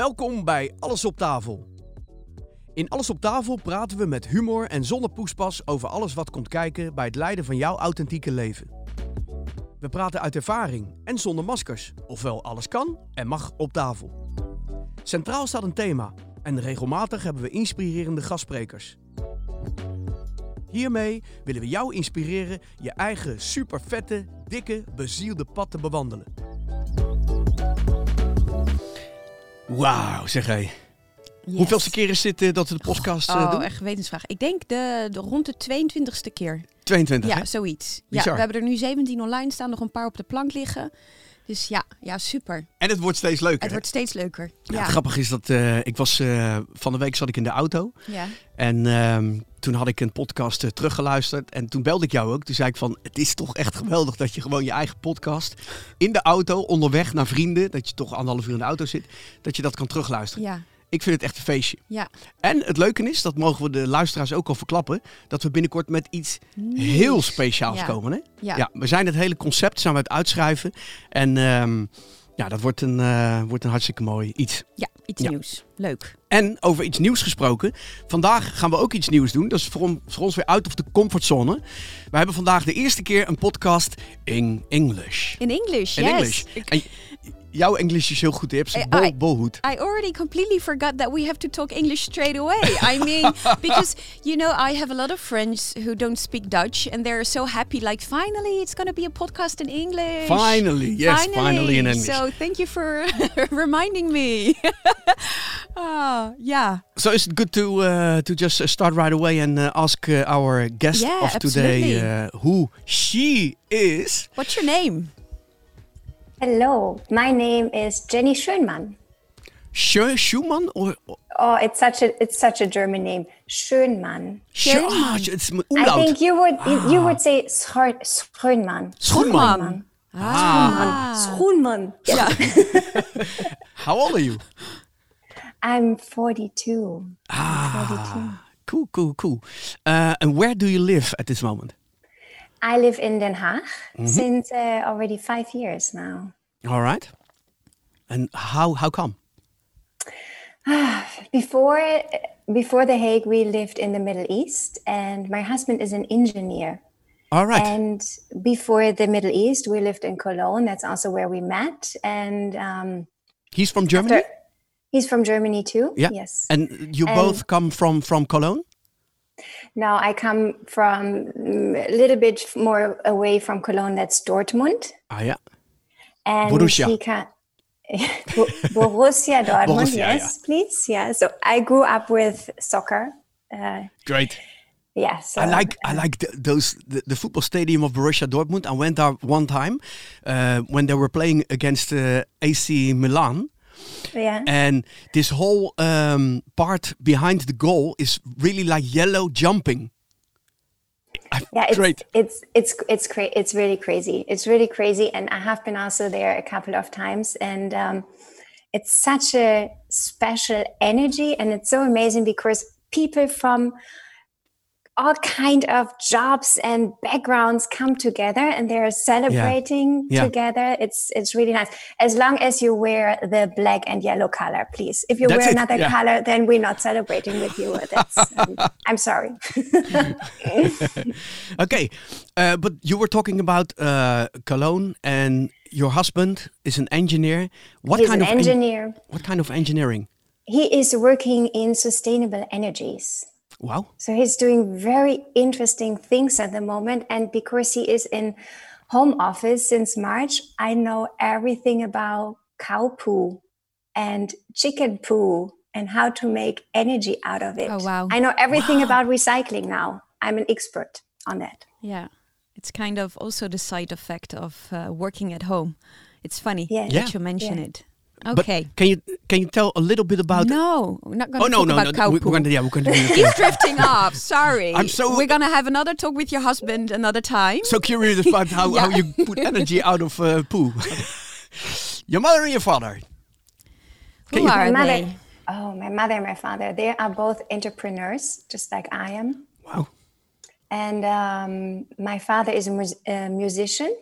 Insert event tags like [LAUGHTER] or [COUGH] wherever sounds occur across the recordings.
Welkom bij Alles op tafel. In Alles op tafel praten we met humor en zonder poespas over alles wat komt kijken bij het leiden van jouw authentieke leven. We praten uit ervaring en zonder maskers, ofwel alles kan en mag op tafel. Centraal staat een thema en regelmatig hebben we inspirerende gastsprekers. Hiermee willen we jou inspireren je eigen super vette, dikke, bezielde pad te bewandelen. Wauw, zeg. Yes. Hoeveelste keer is dit eh, dat we de podcast eh, Oh, doen? echt gewetensvraag. Ik denk de, de rond de 22e keer. 22, Ja, hè? zoiets. Ja, we hebben er nu 17 online staan, nog een paar op de plank liggen. Dus ja, ja super. En het wordt steeds leuker. Het hè? wordt steeds leuker. Ja, grappige is dat eh, ik was eh, van de week zat ik in de auto ja. en ehm, toen had ik een podcast eh, teruggeluisterd en toen belde ik jou ook. Toen zei ik van het is toch echt geweldig dat je gewoon je eigen podcast in de auto onderweg naar vrienden, dat je toch anderhalf uur in de auto zit, dat je dat kan terugluisteren. ja, Ik vind het echt een feestje. ja. En het leuke is, dat mogen we de luisteraars ook al verklappen, dat we binnenkort met iets heel speciaals Ja. komen. Hè? Ja. Ja, we zijn het hele concept zijn we aan het uitschrijven. En ehm, ja, dat wordt een, eh, wordt een hartstikke mooi iets. Ja, iets Ja. nieuws. Leuk. En over iets nieuws gesproken. Vandaag gaan we ook iets nieuws doen. Dat is voor, on- voor ons weer uit of de comfortzone. We hebben vandaag de eerste keer een podcast in English. In English, In yes. English. Ik- En jouw Engels is heel goed. Je hebt Eh, zo'n bol, I- bolhoed. I already completely forgot that we have to talk English straight away. I mean, [LAUGHS] because you know, I have a lot of friends who don't speak Dutch, and they're so happy. Like, finally, it's going to be a podcast in English. Finally, yes, finally in English. So thank you for [LAUGHS] reminding me. oh, [LAUGHS] yeah. So is it good to uh, to just uh, start right away and uh, ask uh, our guest Yeah, of today absolutely. uh, who she is? What's your name? Hello, my name is Jenny Schönmann. Schö- Schumann or, or Oh, it's such a it's such a German name, Schönmann. Schö- Schönmann. ah, it's m- I umlaut. think you would you, you would say Schö- Schönmann. Schoenman. Ah. Schoenmann. Yeah. [LAUGHS] How old are you? I'm 42. Ah, cool, cool, cool. Uh, and where do you live at this moment? I live in Den Haag since uh, already five years now. All right. And how how come? [SIGHS] Before before The Hague, we lived in the Middle East, and my husband is an engineer. All right. And before the Middle East, we lived in Cologne. That's also where we met. And um, He's from Germany. he's from Germany too. yeah. Yes. And you And- both come from from Cologne. No, I come from mm, a little bit more away from Cologne. That's Dortmund. Ah yeah. And Borussia. [LAUGHS] [LAUGHS] Borussia Dortmund. Borussia, yes, please. Yeah. So I grew up with soccer. Uh, Great. yeah. So I like I like th those the, the football stadium of Borussia Dortmund. I went there one time uh, when they were playing against uh, AC Milan, Yeah. and this whole um, part behind the goal is really like yellow jumping. I- yeah, it's, great. It's it's it's cra- It's really crazy. It's really crazy, and I have been also there a couple of times, and um, it's such a special energy, and it's so amazing because people from all kind of jobs and backgrounds come together and they're celebrating Yeah. together. It's it's really nice. As long as you wear the black and yellow color please. If you That's wear it, another yeah. color then we're not celebrating with you. Um, [LAUGHS] i'm sorry. [LAUGHS] Okay, uh, but you were talking about uh, Cologne, and your husband is an engineer. What he's kind an of en- engineer. what kind of engineering? he is working in sustainable energies Wow. So he's doing very interesting things at the moment. And because he is in home office since March, I know everything about cow poo and chicken poo and how to make energy out of it. Oh, wow. I know everything about recycling now. I'm an expert on that. Yeah. It's kind of also the side effect of uh, working at home. It's funny Yeah. that Yeah. you mention Yeah. it. But Okay. can you can you tell a little bit about? no, we're not going oh to no talk no about no. cow we- poo. We're gonna yeah we're gonna. [LAUGHS] He's drifting off. Sorry. I'm so- We're gonna have another talk with your husband another time. so curious about how, [LAUGHS] how you put energy out of uh, poo. [LAUGHS] your mother and your father. Who you- are my mother, they? oh, my mother and my father, they are both entrepreneurs, just like I am. Wow. and um, my father is a, mus- a musician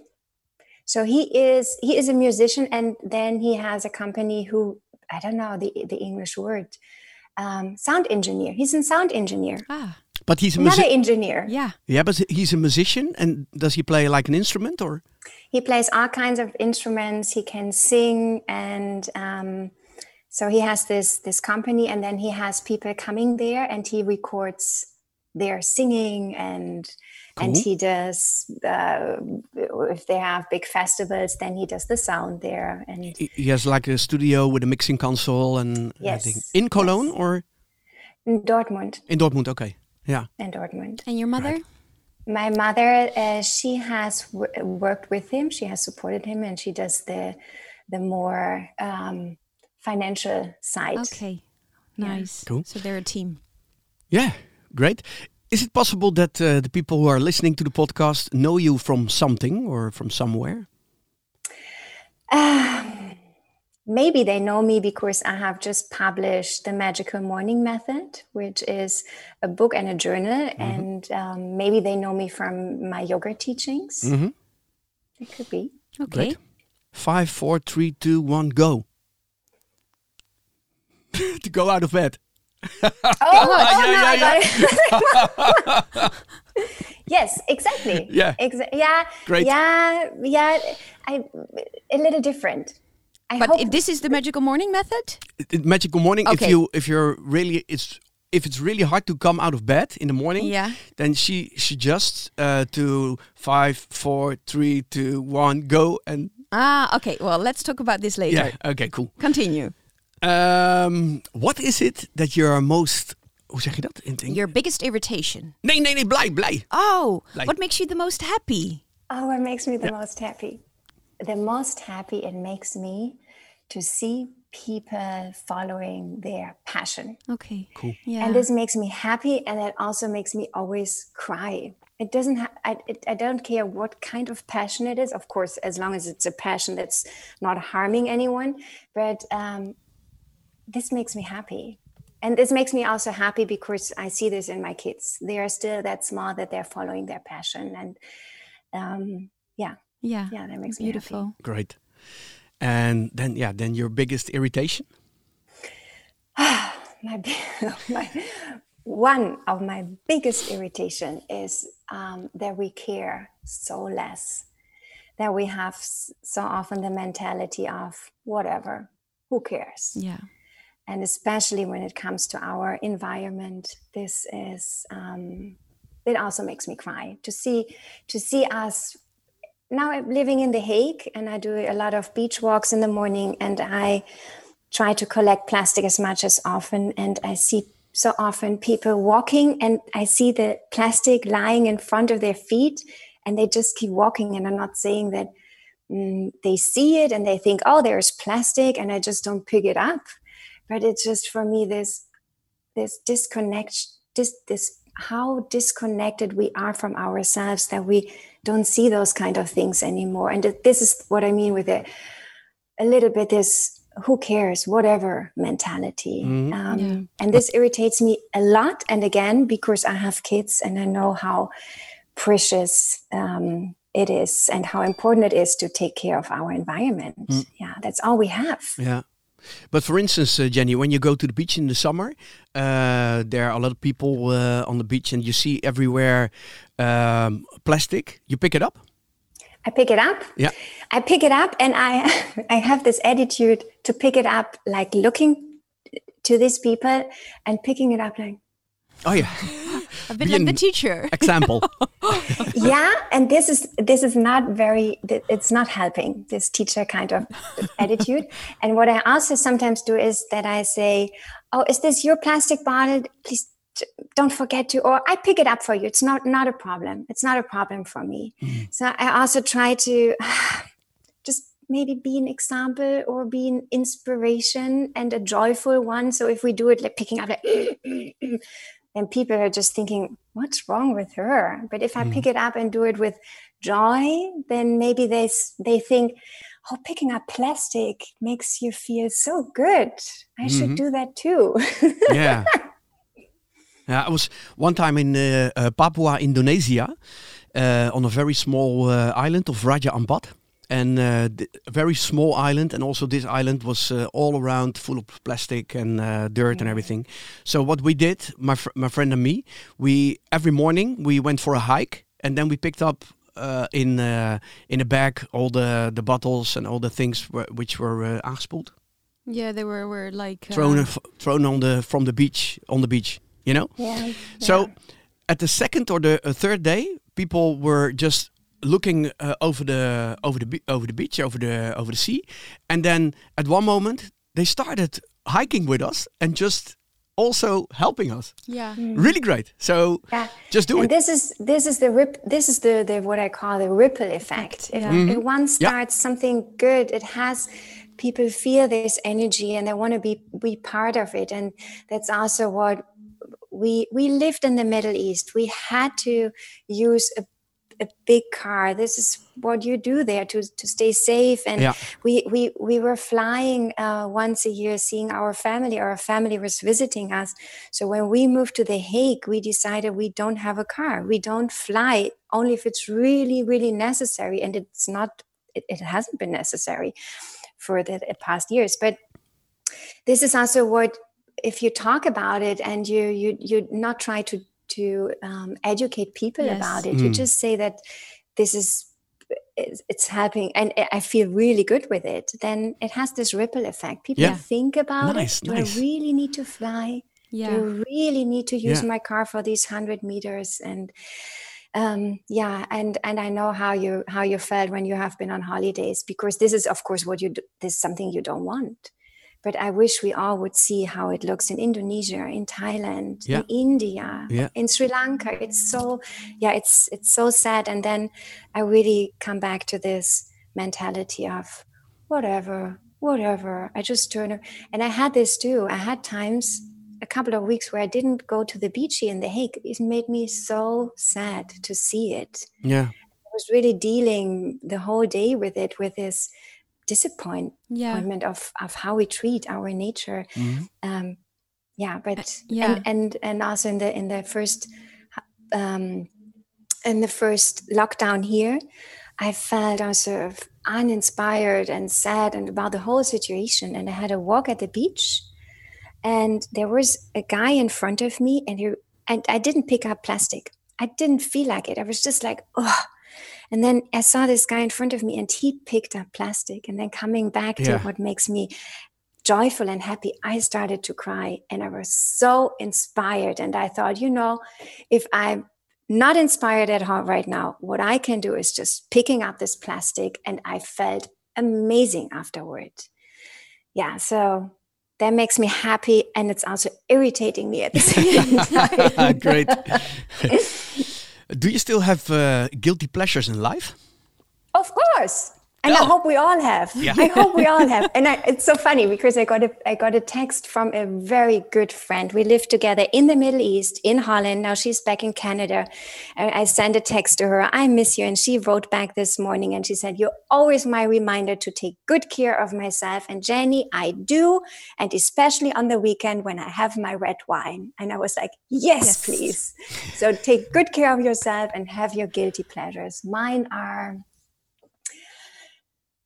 so he is he is a musician and then he has a company who I don't know the the English word. Um, sound engineer. He's a sound engineer. Ah, But he's a Another engineer. yeah. Yeah, but he's a musician, and does he play like an instrument or? He plays all kinds of instruments. He can sing, and um, so he has this this company, and then he has people coming there, and he records their singing, and and he does uh, if they have big festivals, then he does the sound there, and He he has like a studio with a mixing console and Yes, everything. In Cologne or in Dortmund, in Dortmund? Okay. Yeah. in Dortmund. And your mother? My mother, uh, she has w- worked with him. She has supported him, and she does the the more um, financial side. Okay. Nice. Cool. So they're a team. Yeah. Great. Is it possible that uh, the people who are listening to the podcast know you from something or from somewhere? Um, maybe they know me because I have just published the Magical Morning Method, which is a book and a journal, and um, maybe they know me from my yoga teachings. Mhm. It could be. Okay. Great. Five, four, three, two, one, go. [LAUGHS] to go out of bed. Oh, oh no, I got [LAUGHS] yes, exactly. Yeah. Exa- yeah. Great. Yeah. Yeah. I a little different. I But hope this is the magical morning method? It- it- magical morning. Okay. If you if you're really it's if it's really hard to come out of bed in the morning, Yeah. then she suggests uh, to five, four, three, two, one, go, and Ah, okay. Well, let's talk about this later. yeah, okay, cool. Continue. Um, what is it that you're most? Hoe zeg je dat in het Engels? Your biggest irritation. Nee, nee, nee, blij, blij. Oh, Like- what makes you the most happy? Oh, what makes me the most happy? The most happy it makes me to see people following their passion. Okay. Cool. Yeah. And this makes me happy and it also makes me always cry. It doesn't have, I, it, I don't care what kind of passion it is. Of course, as long as it's a passion that's not harming anyone. But um, this makes me happy. And this makes me also happy because I see this in my kids. They are still that small that they're following their passion. And um, yeah, yeah. yeah, that makes me happy. Beautiful. Great. And then, yeah, then your biggest irritation. [SIGHS] my, [LAUGHS] my one of my biggest irritation is um, that we care so less that we have so often the mentality of whatever who cares Yeah. And especially when it comes to our environment this is um, it also makes me cry to see to see us now i'm living in the hague and i do a lot of beach walks in the morning and i try to collect plastic as much as often and i see so often people walking and i see the plastic lying in front of their feet and they just keep walking and i'm not saying that mm, they see it and they think oh there's plastic and i just don't pick it up but it's just for me this this disconnect this this how disconnected we are from ourselves that we don't see those kind of things anymore. And this is what i mean with it. A little bit this who cares whatever mentality. Mhm. um, Yeah. and this irritates me a lot. And again because i have kids and i know how precious um, it is and how important it is to take care of our environment. Yeah that's all we have. Yeah. But for instance, uh, Jenny, when you go to the beach in the summer, uh, there are a lot of people uh, on the beach, and you see everywhere um, plastic. You pick it up. I pick it up. Yeah. I pick it up and I [LAUGHS] I have this attitude to pick it up like looking to these people and picking it up like Oh yeah. [LAUGHS] A bit Be like the teacher. Example. [LAUGHS] yeah and this is this is not very it's not helping this teacher kind of attitude [LAUGHS] and what I also sometimes do is that I say oh is this your plastic bottle please don't forget to or I pick it up for you it's not not a problem it's not a problem for me mm. so I also try to [SIGHS] just maybe be an example or be an inspiration and a joyful one. So if we do it like picking up like [CLEARS THROAT] [CLEARS THROAT] then people are just thinking, what's wrong with her? But if I pick it up and do it with joy, then maybe they they think, oh, picking up plastic makes you feel so good. I should do that too. [LAUGHS] yeah. Yeah, I was one time in uh, uh, Papua, Indonesia, uh, on a very small uh, island of Raja Ampat, and uh, a very small island, and also this island was uh, all around full of plastic and uh, dirt and everything. So what we did, my fr- my friend and me, we every morning we went for a hike, and then we picked up. Uh, in uh, in a bag, all the the bottles and all the things which were uh, aangespoeld, Yeah, they were were like thrown uh, f- thrown on the from the beach on the beach. You know. Yeah. So at the second or the uh, third day, people were just looking uh, over the over the over the beach, over the over the sea, and then at one moment they started hiking with us and just also helping us. yeah. Really great. So Yeah. just do and it. this is this is the rip this is the, the what I call the ripple effect. If, yeah. if Mm-hmm. one starts something good, it has people feel this energy and they want to be be part of it. And that's also what we we lived in the Middle East. We had to use a a big car. This is what you do there to, to stay safe. And Yeah. we, we, we were flying uh, once a year, seeing our family. Our family was visiting us. So when we moved to The Hague, we decided we don't have a car. We don't fly only if it's really, really necessary. And it's not, it, it hasn't been necessary for the past years. But this is also what if you talk about it and you you you not try to to um, educate people Yes. about it you Mm. just say that this is it's it's helping and i feel really good with it then it has this ripple effect people Yeah. think about Nice, it do nice. i really need to fly Yeah. do I really need to use Yeah. my car for these 100 meters and um, yeah and and i know how you how you felt when you have been on holidays because this is of course what you do this is something you don't want but i wish we all would see how it looks in indonesia in thailand Yeah. in india Yeah. in sri lanka it's so yeah it's it's so sad and then i really come back to this mentality of whatever whatever i just turn and i had this too i had times a couple of weeks where i didn't go to the beach here in the hague it made me so sad to see it Yeah. I was really dealing the whole day with it with this disappointment Yeah. of, of how we treat our nature Mhm. um yeah but yeah. and, and and also in the in the first um in the first lockdown here i felt also uninspired and sad and about the whole situation and i had a walk at the beach and there was a guy in front of me and he and i didn't pick up plastic i didn't feel like it i was just like oh and then i saw this guy in front of me and he picked up plastic and then coming back to Yeah. what makes me joyful and happy i started to cry and i was so inspired and i thought you know if i'm not inspired at all right now what i can do is just picking up this plastic and i felt amazing afterward yeah so that makes me happy and it's also irritating me at the same [LAUGHS] time Great. [LAUGHS] Do you still have uh, guilty pleasures in life? Of course. And I Oh. hope we all have. Yeah. I hope we all have. [LAUGHS] And I, it's so funny because I got a I got a text from a very good friend. We lived together in the Middle East, in Holland. Now she's back in Canada. And I sent a text to her. I miss you. And she wrote back this morning and she said, You're always my reminder to take good care of myself. And Jenny, I do. And especially on the weekend when I have my red wine. And I was like, Yes, Yes. please. So take good care of yourself and have your guilty pleasures. Mine are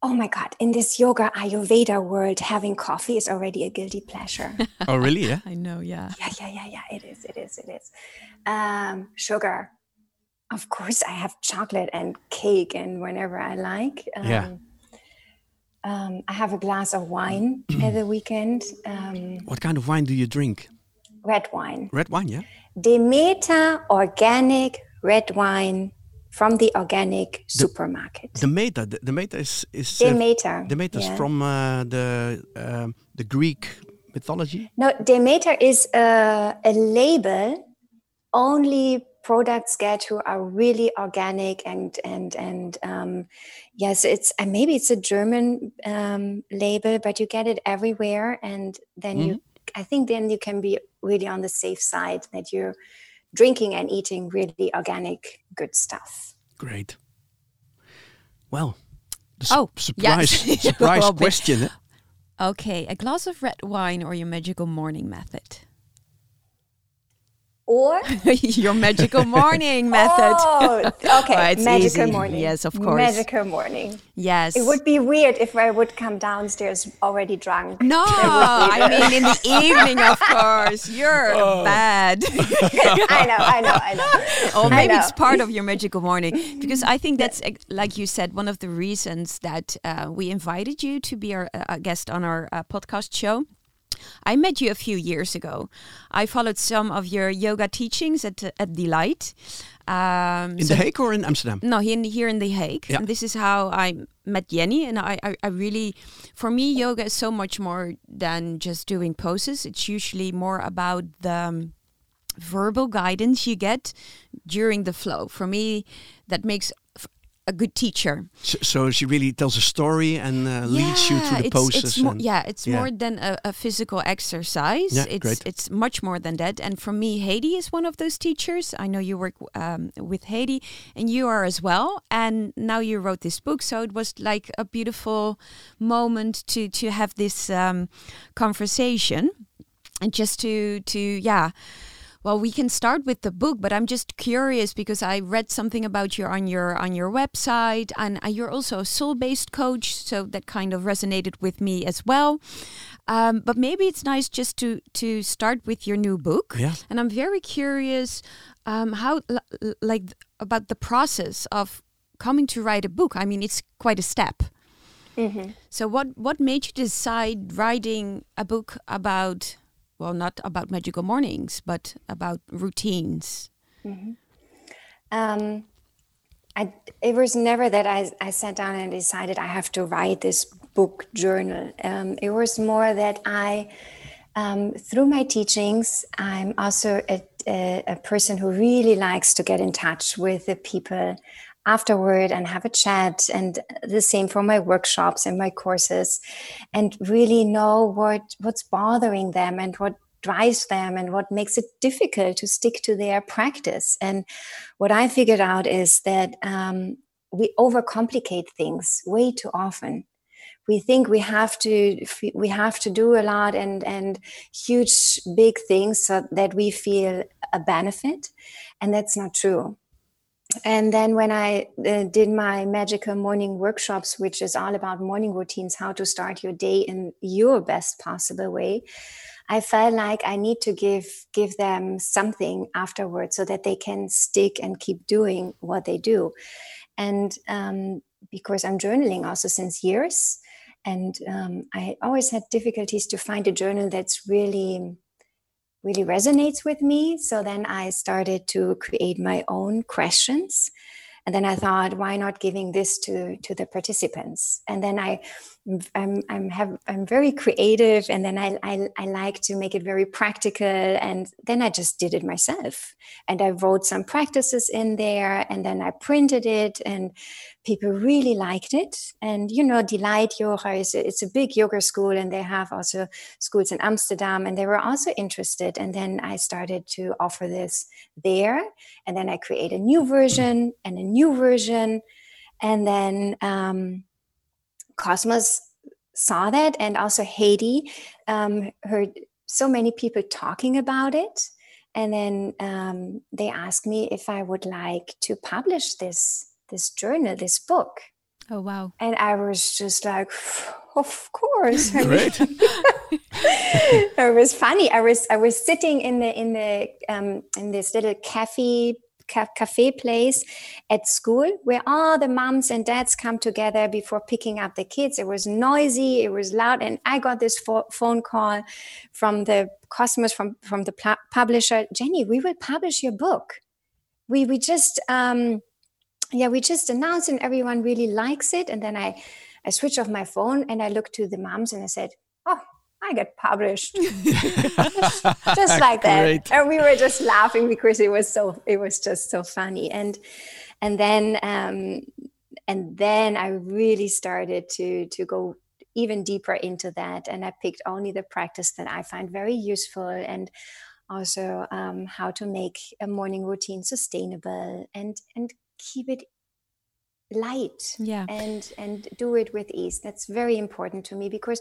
oh my god in this yoga ayurveda world having coffee is already a guilty pleasure [LAUGHS] Oh, really? Yeah. [LAUGHS] I know. Yeah. yeah yeah yeah yeah it is it is it is um sugar of course i have chocolate and cake and whenever i like um, Yeah. um, I have a glass of wine at the weekend, um, What kind of wine do you drink? red wine. Red wine, yeah. Demeter organic red wine from the organic supermarket. The meta, The, meta is is uh, Demeter. Demeter is yeah. from uh, the um, the Greek mythology. No, Demeter is a, a label only products get who are really organic and and and um, yes, it's and maybe it's a German um, label, but you get it everywhere, and then you, I think then you can be really on the safe side that you're drinking and eating really organic good stuff. Great. Well, the Oh, su- yes. surprise [LAUGHS] surprise question. eh? Okay, a glass of red wine or your magical morning method? Or [LAUGHS] your magical morning [LAUGHS] method. Oh, okay. [LAUGHS] Well, magical easy. morning. Yes, of course. Magical morning. Yes. It would be weird if I would come downstairs already drunk. No, I mean in the evening, of course. You're Oh. bad. I know, I know, I know. or maybe know. it's part of your magical morning because I think that's like you said one of the reasons that uh, we invited you to be our uh, guest on our uh, podcast show. I met you a few years ago. I followed some of your yoga teachings at at Delight. Um, In so- The Hague or in Amsterdam? no, here in, here in The Hague. Yeah. And this is how I met Jenny. And I, I, I really, for me, yoga is so much more than just doing poses. It's usually more about the um, verbal guidance you get during the flow. For me, that makes a good teacher. So, so she really tells a story and uh, leads you to the it's, poses. It's yeah, it's yeah. more than a, a physical exercise. Yeah, it's great. it's much more than that. And for me, Haiti is one of those teachers. I know you work um, with Haiti, and you are as well. And now you wrote this book, so it was like a beautiful moment to to have this um, conversation, and just to to yeah. Well, we can start with the book, but I'm just curious because I read something about you on your on your website, and uh, you're also a soul-based coach, so that kind of resonated with me as well. Um, but maybe it's nice just to to start with your new book, Yeah. and I'm very curious um, how l- l- like about the process of coming to write a book. I mean, it's quite a step. So what what made you decide writing a book about well not about magical mornings but about routines? Um, I, it was never that I, I sat down and decided I have to write this book journal. Um, it was more that I, um, through my teachings, I'm also a, a, a person who really likes to get in touch with the people afterward and have a chat and the same for my workshops and my courses and really know what what's bothering them and what drives them and what makes it difficult to stick to their practice. And what i figured out is that um, we overcomplicate things way too often. We think we have to we have to do a lot and and huge big things so that we feel a benefit and that's not true and then when i uh, did my magical morning workshops which is all about morning routines how to start your day in your best possible way i felt like i need to give give them something afterwards so that they can stick and keep doing what they do. And um, because i'm journaling also since years and um, i always had difficulties to find a journal that's really really resonates with me. So then I started to create my own questions. And then I thought, why not giving this to, to the participants? And then I, I'm, I'm, have, I'm very creative and then I, I, I like to make it very practical. And then I just did it myself. And I wrote some practices in there and then I printed it and people really liked it. And, you know, Delight Yoga is a, it's a big yoga school and they have also schools in Amsterdam and they were also interested. And then I started to offer this there. And then I create a new version and a new version. And then um, Cosmos saw that and also Haiti um, heard so many people talking about it. And then um, they asked me if I would like to publish this this journal, this book. Oh wow! And I was just like, of course. I [LAUGHS] Great. mean, [LAUGHS] it was funny. I was I was sitting in the in the um, in this little cafe ca- cafe place at school where all the moms and dads come together before picking up the kids. It was noisy, it was loud, and I got this pho- phone call from the customers from from the pl- publisher. Jenny, we will publish your book. We we just. Um, yeah, we just announced and everyone really likes it. And then I, I switched off my phone and I looked to the moms and I said, "Oh, I get published," [LAUGHS] just, just like that. Great. And we were just laughing because it was so, it was just so funny. And and then um, and then I really started to to go even deeper into that, and I picked only the practice that I find very useful and also um, how to make a morning routine sustainable and and keep it light Yeah. and and do it with ease that's very important to me because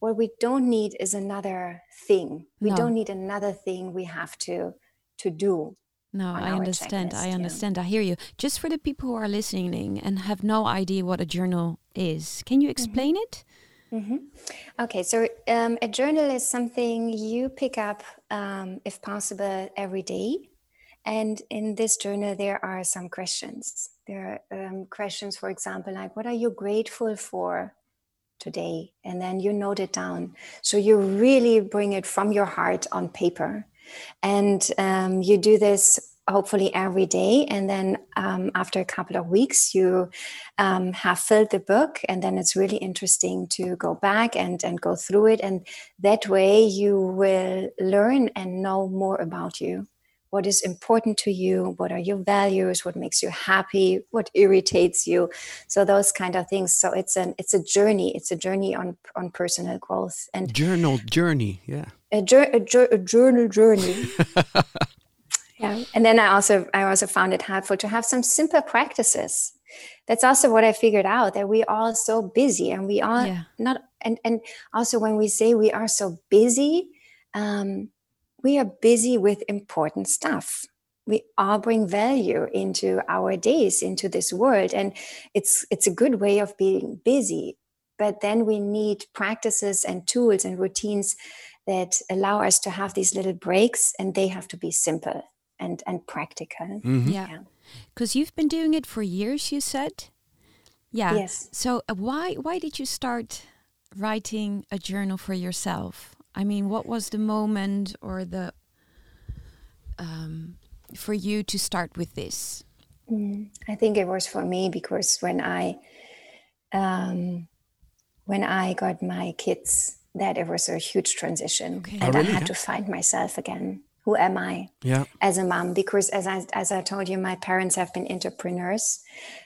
what we don't need is another thing we No. don't need another thing we have to to do. No, I understand. I understand. Yeah. I hear you. Just for the people who are listening and have no idea what a journal is, can you mm-hmm. explain mm-hmm. it? Mm-hmm. Okay, so um, a journal is something you pick up, um, if possible, every day. And in this journal, there are some questions. There are um, questions, for example, like, What are you grateful for today? And then you note it down. So you really bring it from your heart on paper. And um, you do this hopefully every day. And then um, after a couple of weeks, you um, have filled the book. And then it's really interesting to go back and, and go through it. And that way you will learn and know more about you. What is important to you? What are your values? What makes you happy? What irritates you? So those kind of things. So it's an it's a journey. It's a journey on on personal growth and journal journey. Yeah, a, a, a journal journey. [LAUGHS] Yeah. And then I also I also found it helpful to have some simple practices. That's also what I figured out that we are so busy and we are yeah. not and and also when we say we are so busy, um, we are busy with important stuff. We all bring value into our days, into this world. And it's it's a good way of being busy. But then we need practices and tools and routines that allow us to have these little breaks and they have to be simple and and practical. Mm-hmm. Yeah, because yeah. you've been doing it for years. You said, yeah. Yes. So uh, why why did you start writing a journal for yourself? I mean, what was the moment or the um, for you to start with this? Mm, I think it was for me because when I um, when I got my kids, that it was a huge transition, okay. and oh, really? I had to find myself again who am I yeah. as a mom? Because as I as I told you, my parents have been entrepreneurs.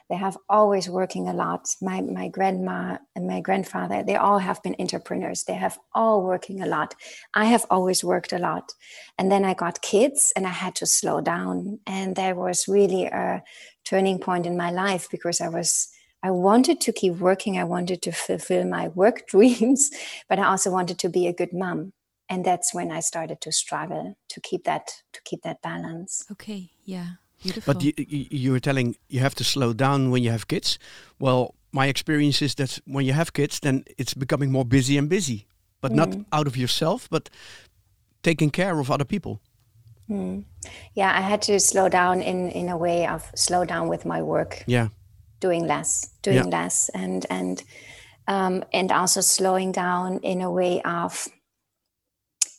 They have always working a lot. My my grandma and my grandfather, they all have been entrepreneurs. They have all working a lot. I have always worked a lot. And then I got kids and I had to slow down. And there was really a turning point in my life because I was I wanted to keep working. I wanted to fulfill my work [LAUGHS] dreams, but I also wanted to be a good mom and that's when i started to struggle to keep that to keep that balance okay yeah Beautiful. but you, you were telling you have to slow down when you have kids well my experience is that when you have kids then it's becoming more busy and busy but mm. not out of yourself but taking care of other people mm. yeah i had to slow down in in a way of slow down with my work yeah doing less doing yeah. less and and um, and also slowing down in a way of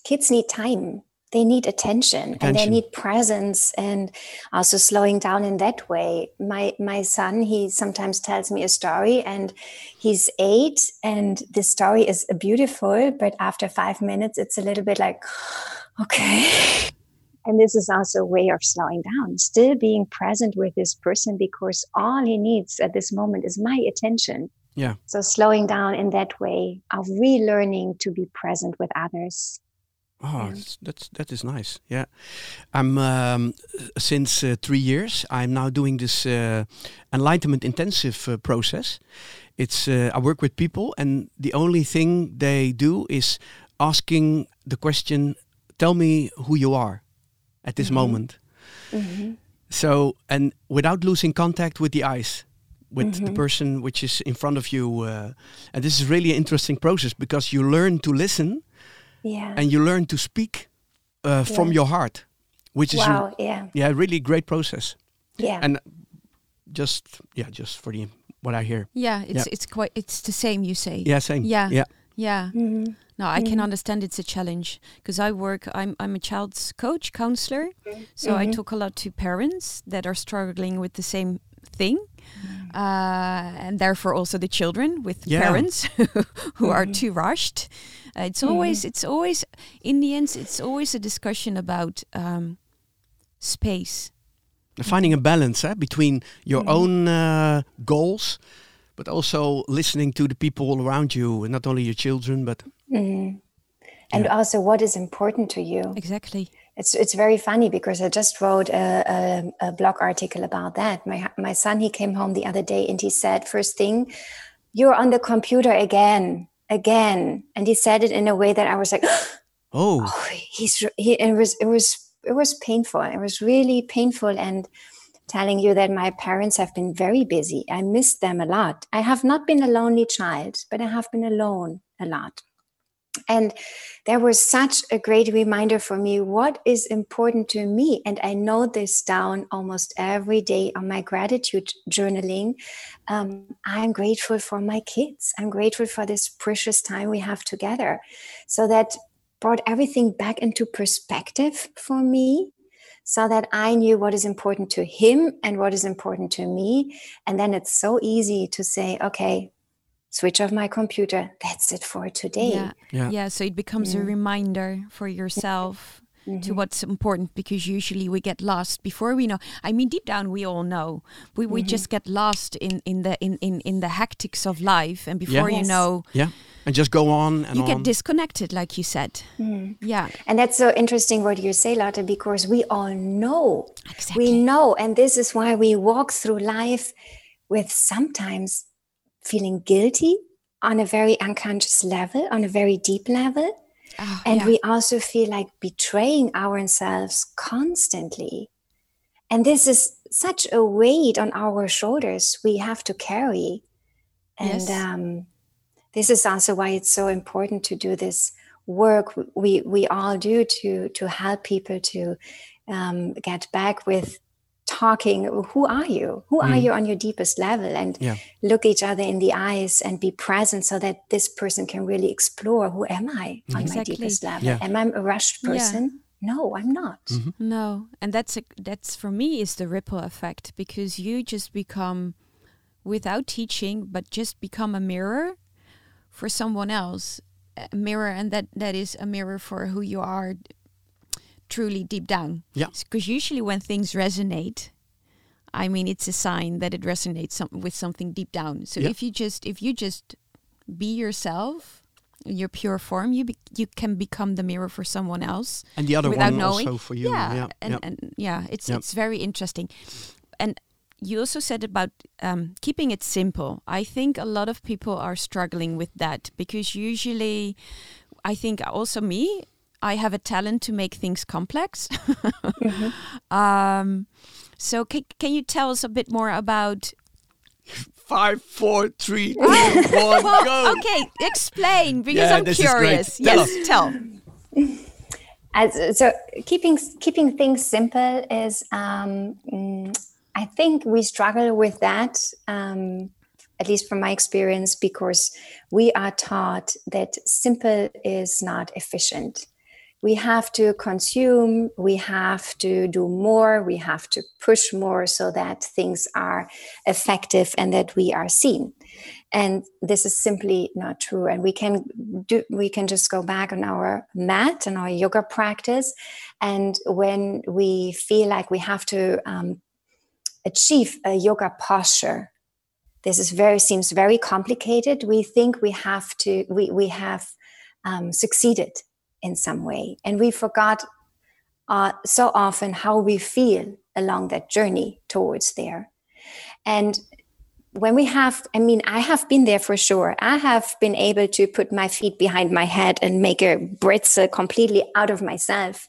kids need time. They need attention, attention, and they need presence and also slowing down in that way. My my son he sometimes tells me a story and he's eight and the story is beautiful but after five minutes it's a little bit like [SIGHS] okay. [LAUGHS] And this is also a way of slowing down still being present with this person because all he needs at this moment is my attention. Yeah. So slowing down in that way of relearning to be present with others Oh, that's, that's that is nice. Yeah, I'm um, since uh, three years. I'm now doing this uh, enlightenment intensive uh, process. It's uh, I work with people, and the only thing they do is asking the question, "Tell me who you are," at this mm -hmm. moment. Mm -hmm. So, and without losing contact with the eyes, with mm -hmm. the mm-hmm. person which is in front of you, uh, and this is really an interesting process because you learn to listen yeah. and you learn to speak uh, from your heart, which is wow, yeah, yeah, really great process. Yeah, and just yeah, just for the what I hear. Yeah, it's yeah. it's quite it's the same you say. Yeah, same. Yeah, yeah, yeah. Mm -hmm. No, I can mm-hmm. understand it's a challenge because I work. I'm I'm a child's coach counselor, so mm -hmm. I talk a lot to parents that are struggling with the same thing, mm. uh, and therefore also the children with yeah. parents [LAUGHS] who are mm-hmm. too rushed. Uh, it's mm. always it's always in the end it's always a discussion about um, space. Finding a balance eh, between your mm. own uh, goals, but also listening to the people around you, and not only your children, but mm. and yeah. also what is important to you. Exactly. It's it's very funny because I just wrote a, a, a blog article about that. My my son he came home the other day and he said first thing, you're on the computer again again and he said it in a way that i was like [GASPS] oh, oh he's he it was it was it was painful. It was really painful and telling you that my parents have been very busy. I miss them a lot. I have not been a lonely child, but I have been alone a lot. And there was such a great reminder for me what is important to me. And I note this down almost every day on my gratitude journaling. Um, I'm grateful for my kids. I'm grateful for this precious time we have together. So that brought everything back into perspective for me so that I knew what is important to him and what is important to me. And then it's so easy to say, okay, switch off my computer. That's it for today. Yeah. Yeah. yeah so it becomes yeah. a reminder for yourself. Mm-hmm. to what's important because usually we get lost before we know i mean deep down we all know we, we mm-hmm. just get lost in in the in in, in the hectics of life and before yeah. you yes. know yeah and just go on and you on. get disconnected like you said mm. yeah and that's so interesting what you say lotte because we all know exactly. we know and this is why we walk through life with sometimes feeling guilty on a very unconscious level, on a very deep level. Oh, and yeah. we also feel like betraying ourselves constantly. And this is such a weight on our shoulders we have to carry. And yes. um, this is also why it's so important to do this work we, we all do to, to help people to um, get back with talking who are you who mm. are you on your deepest level and yeah. look each other in the eyes and be present so that this person can really explore who am i on exactly. my deepest level yeah. am i a rushed person yeah. no i'm not mm-hmm. no and that's a, that's for me is the ripple effect because you just become without teaching but just become a mirror for someone else a mirror and that that is a mirror for who you are truly deep down. Yeah. Because usually when things resonate, I mean, it's a sign that it resonates some, with something deep down. So yeah. if you just if you just be yourself, your pure form, you be, you can become the mirror for someone else. And the other without one knowing. also for you. Yeah, yeah. And, yeah. and yeah, it's it's very interesting. And you also said about um, keeping it simple. I think a lot of people are struggling with that because usually, I think also me, I have a talent to make things complex. mm-hmm. [LAUGHS] um, so, can, can you tell us a bit more about? Five, four, three, two, one, well, go. Okay, explain because yeah, I'm curious. Yes, tell. [LAUGHS] As, so keeping keeping things simple is, um, mm, I think we struggle with that. Um, at least from my experience, because we are taught that simple is not efficient we have to consume, we have to do more, we have to push more so that things are effective and that we are seen. And this is simply not true. And we can do we can just go back on our mat and our yoga practice. And when we feel like we have to um, achieve a yoga posture, this is very seems very complicated. We think we have to we we have um, succeeded in some way. And we forgot uh, so often how we feel along that journey towards there. And when we have, I mean, I have been there for sure. I have been able to put my feet behind my head and make a britze completely out of myself.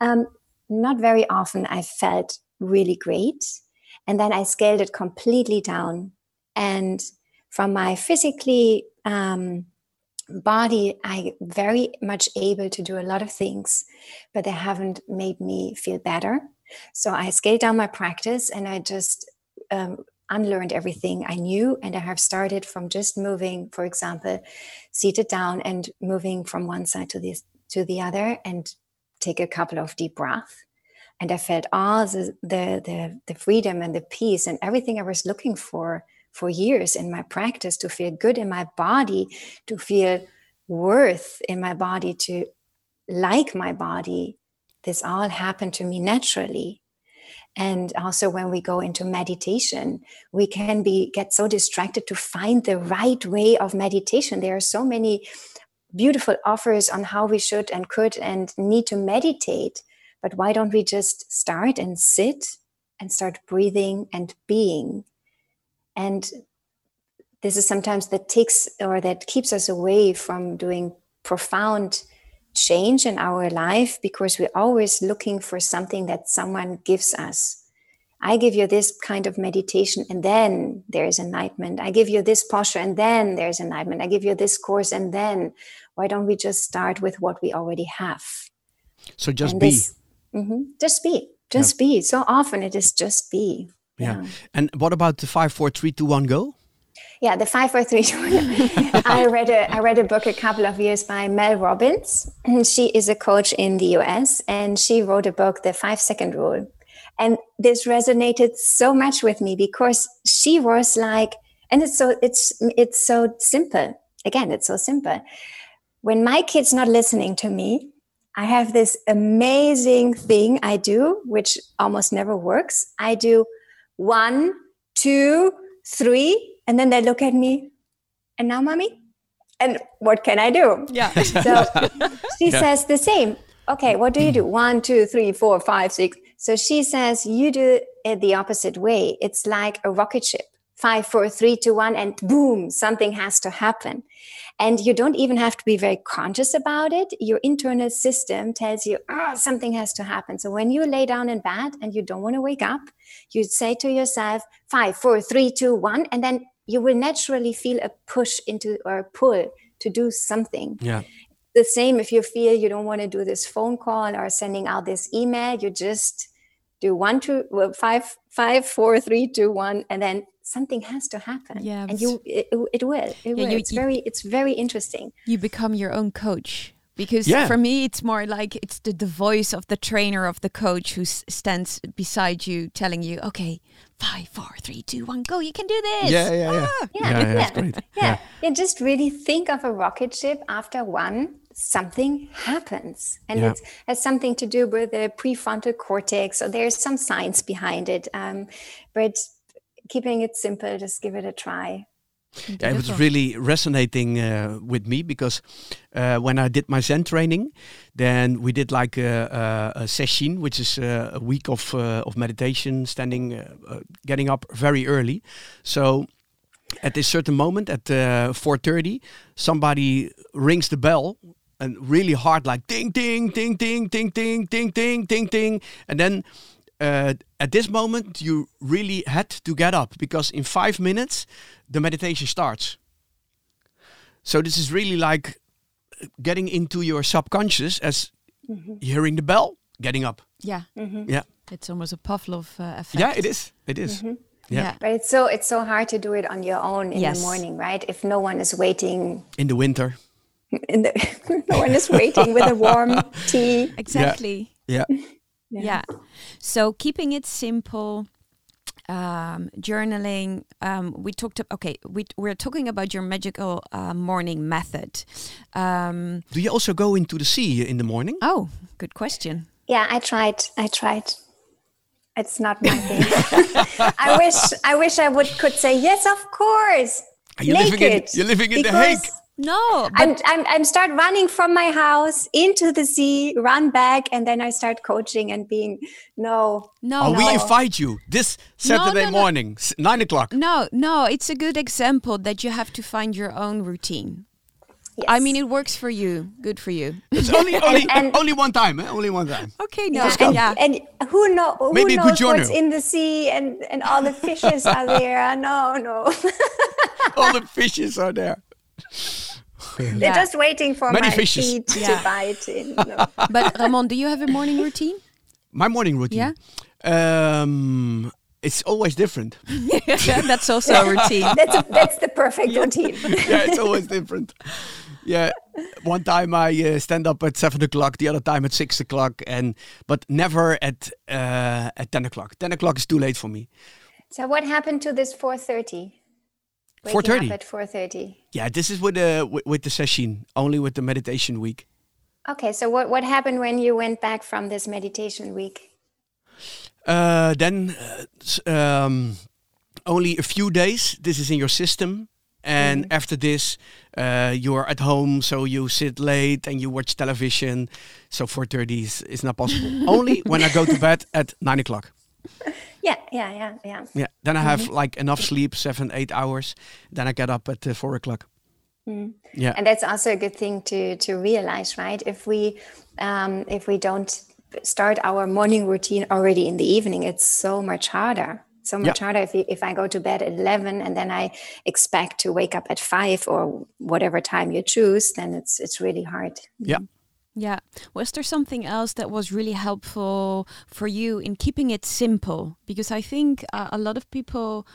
Um, not very often I felt really great. And then I scaled it completely down. And from my physically um, body i very much able to do a lot of things but they haven't made me feel better. So i scaled down my practice and i just um, unlearned everything i knew and i have started from just moving for example seated down and moving from one side to the to the other and take a couple of deep breaths. And i felt all the, the the the freedom and the peace and everything i was looking for for years in my practice to feel good in my body, to feel worth in my body, to like my body. This all happened to me naturally. And also when we go into meditation, we can be get so distracted to find the right way of meditation. There are so many beautiful offers on how we should and could and need to meditate. But why don't we just start and sit and start breathing and being? And this is sometimes that takes or that keeps us away from doing profound change in our life because we're always looking for something that someone gives us. I give you this kind of meditation and then there's enlightenment. I give you this posture and then there's enlightenment. I give you this course and then why don't we just start with what we already have? So just and be. This, mm-hmm, just be. Just yeah. be. So often it is just be. Yeah. yeah. And what about the five, four, three, two, one, go? Yeah, the five, four, three, two, one. [LAUGHS] I read a I read a book a couple of years by Mel Robbins. [CLEARS THROAT] She is a coach in the US, and she wrote a book, The Five Second Rule. And this resonated so much with me because she was like, and it's so it's it's so simple. Again, it's so simple. When my kid's not listening to me, I have this amazing thing I do, which almost never works. I do one, two, three, and then they look at me, and now, mommy, and what can I do? Yeah. So [LAUGHS] she yeah. says the same. Okay, what do you do? One, two, three, four, five, six. So she says you do it the opposite way. It's like a rocket ship. Five, four, three, two, one, and boom, something has to happen. And you don't even have to be very conscious about it. Your internal system tells you, oh, something has to happen. So when you lay down in bed and you don't want to wake up, you say to yourself, five, four, three, two, one, and then you will naturally feel a push into or a pull to do something. Yeah. The same if you feel you don't want to do this phone call or sending out this email, you just do one, two, well, five, five, four, three, two, one, and then something has to happen. Yeah, and you, it, it will. It yeah, will. You, it's very, it's very interesting. You become your own coach because yeah. for me it's more like it's the, the voice of the trainer of the coach who stands beside you telling you okay five four three two one go you can do this yeah yeah yeah ah. yeah, yeah, yeah, [LAUGHS] yeah. yeah. yeah just really think of a rocket ship after one something happens and yeah. it has something to do with the prefrontal cortex so there's some science behind it um, but keeping it simple just give it a try yeah, it was really resonating uh, with me because uh, when I did my Zen training, then we did like a, a, a sesshin, which is a, a week of uh, of meditation, standing, uh, uh, getting up very early. So at this certain moment at 4:30, uh, somebody rings the bell and really hard, like ding, ding, ding, ding, ding, ding, ding, ding, ding, ding. And then uh, at this moment, you really had to get up because in five minutes, the meditation starts. So this is really like getting into your subconscious as mm-hmm. hearing the bell, getting up. Yeah. Mm-hmm. Yeah. It's almost a Pavlov uh, effect. Yeah, it is. It is. Mm-hmm. Yeah. yeah. But it's so it's so hard to do it on your own in yes. the morning, right? If no one is waiting. In the winter. In the, [LAUGHS] no one is waiting with a warm [LAUGHS] tea. Exactly. Yeah. yeah. Yeah. yeah. So keeping it simple, um, journaling. Um, we talked. Okay, we we're talking about your magical uh, morning method. Um, Do you also go into the sea in the morning? Oh, good question. Yeah, I tried. I tried. It's not my thing. [LAUGHS] I wish. I wish I would could say yes. Of course. Are you Naked, living in? You're living in the Hague. No, I'm, I'm, I'm start running from my house into the sea, run back, and then I start coaching and being no, no. Oh, no. we invite you this Saturday no, no, morning, nine o'clock. No, no, it's a good example that you have to find your own routine. Yes. I mean, it works for you. Good for you. It's only [LAUGHS] only and, only one time, eh? Only one time. Okay, no, yeah, and, yeah. and who know who Maybe knows what's in the sea and and all the fishes are there? [LAUGHS] No, no. [LAUGHS] all the fishes are there. [LAUGHS] They're yeah. just waiting for Many my fishes. feet yeah. to bite. In, [LAUGHS] no. But Ramon, do you have a morning routine? My morning routine. Yeah. Um, it's always different. [LAUGHS] that's also a routine. that's a, that's the perfect routine. yeah, it's always different. Yeah, one time I uh, stand up at seven o'clock, the other time at six o'clock, and but never at uh, at ten o'clock. Ten o'clock is too late for me. So what happened to this four thirty? Four thirty. At four thirty. Yeah, this is with the with, with the sesshin, only with the meditation week. Okay, so what what happened when you went back from this meditation week? Uh, then uh, um, only a few days. This is in your system, and mm. after this, uh, you are at home, so you sit late and you watch television. So four thirty is, is not possible. [LAUGHS] only when I go to bed at nine o'clock. [LAUGHS] Yeah, yeah, yeah, yeah. Yeah. Then I have mm -hmm. like enough sleep, seven, eight hours. Then I get up at uh, four o'clock. Mm. Yeah, and that's also a good thing to to realize, right? If we um, if we don't start our morning routine already in the evening, it's so much harder. So much yeah. harder if, if I go to bed at 11 and then I expect to wake up at 5 or whatever time you choose, then it's it's really hard. Yeah. Yeah. Was there something else that was really helpful for you in keeping it simple? Because I think uh, a lot of people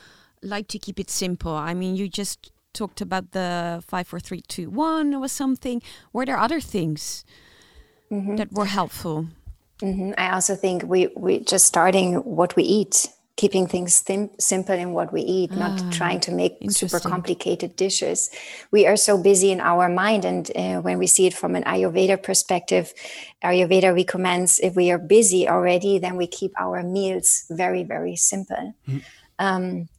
like to keep it simple. I mean, you just talked about the five, four, three, two, one or something. Were there other things mm-hmm. that were helpful? Mm-hmm. I also think we we just starting what we eat keeping things sim- simple in what we eat, ah, not trying to make super complicated dishes. We are so busy in our mind. And uh, when we see it from an Ayurveda perspective, Ayurveda recommends if we are busy already, then we keep our meals very, very simple. Mm. Um,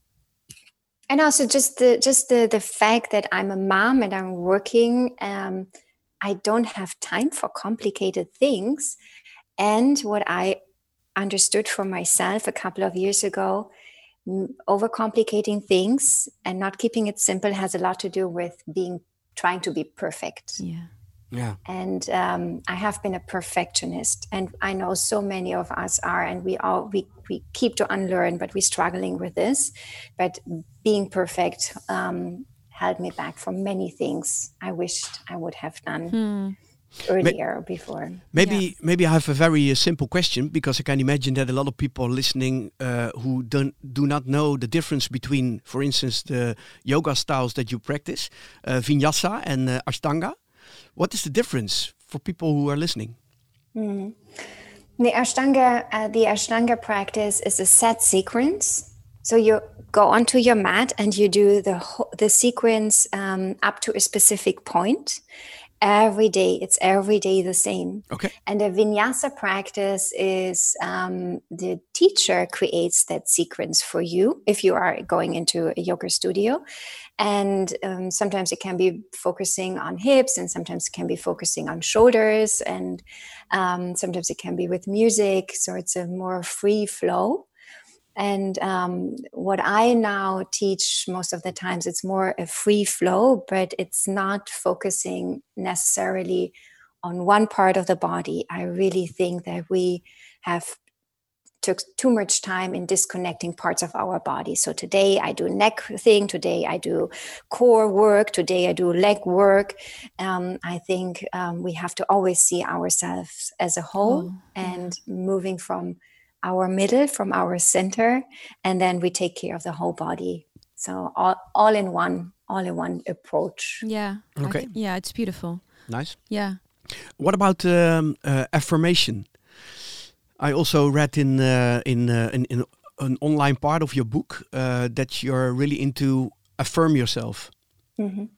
and also just the just the the fact that I'm a mom and I'm working, um, I don't have time for complicated things. And what I understood for myself a couple of years ago overcomplicating things and not keeping it simple has a lot to do with being trying to be perfect. Yeah. Yeah. And um, i have been a perfectionist and i know so many of us are and we all we, we keep to unlearn but we're struggling with this. But being perfect um, held me back from many things i wished i would have done. Hmm earlier before. Maybe yeah. maybe I have a very uh, simple question because I can imagine that a lot of people listening uh, who don't do not know the difference between, for instance, the yoga styles that you practice, uh, Vinyasa and uh, Ashtanga. What is the difference for people who are listening? Mm. The Ashtanga, uh, the Ashtanga practice is a set sequence. So you go onto your mat and you do the the sequence um, up to a specific point every day it's every day the same. Okay. And the vinyasa practice is um, the teacher creates that sequence for you if you are going into a yoga studio. And um, sometimes it can be focusing on hips and sometimes it can be focusing on shoulders and um, sometimes it can be with music. So it's a more free flow and um, what I now teach most of the times, it's more a free flow, but it's not focusing necessarily on one part of the body. I really think that we have took too much time in disconnecting parts of our body. So today I do neck thing, today I do core work, today I do leg work. Um, I think um, we have to always see ourselves as a whole oh, and yeah. moving from our middle from our center and then we take care of the whole body. So all, all in one all in one approach. Yeah. Okay. yeah it's beautiful. Nice. Yeah. What about um, uh, affirmation? I also read in uh, in, uh, in, in an online part of your book uh, that you're really into affirm yourself. Mm -hmm.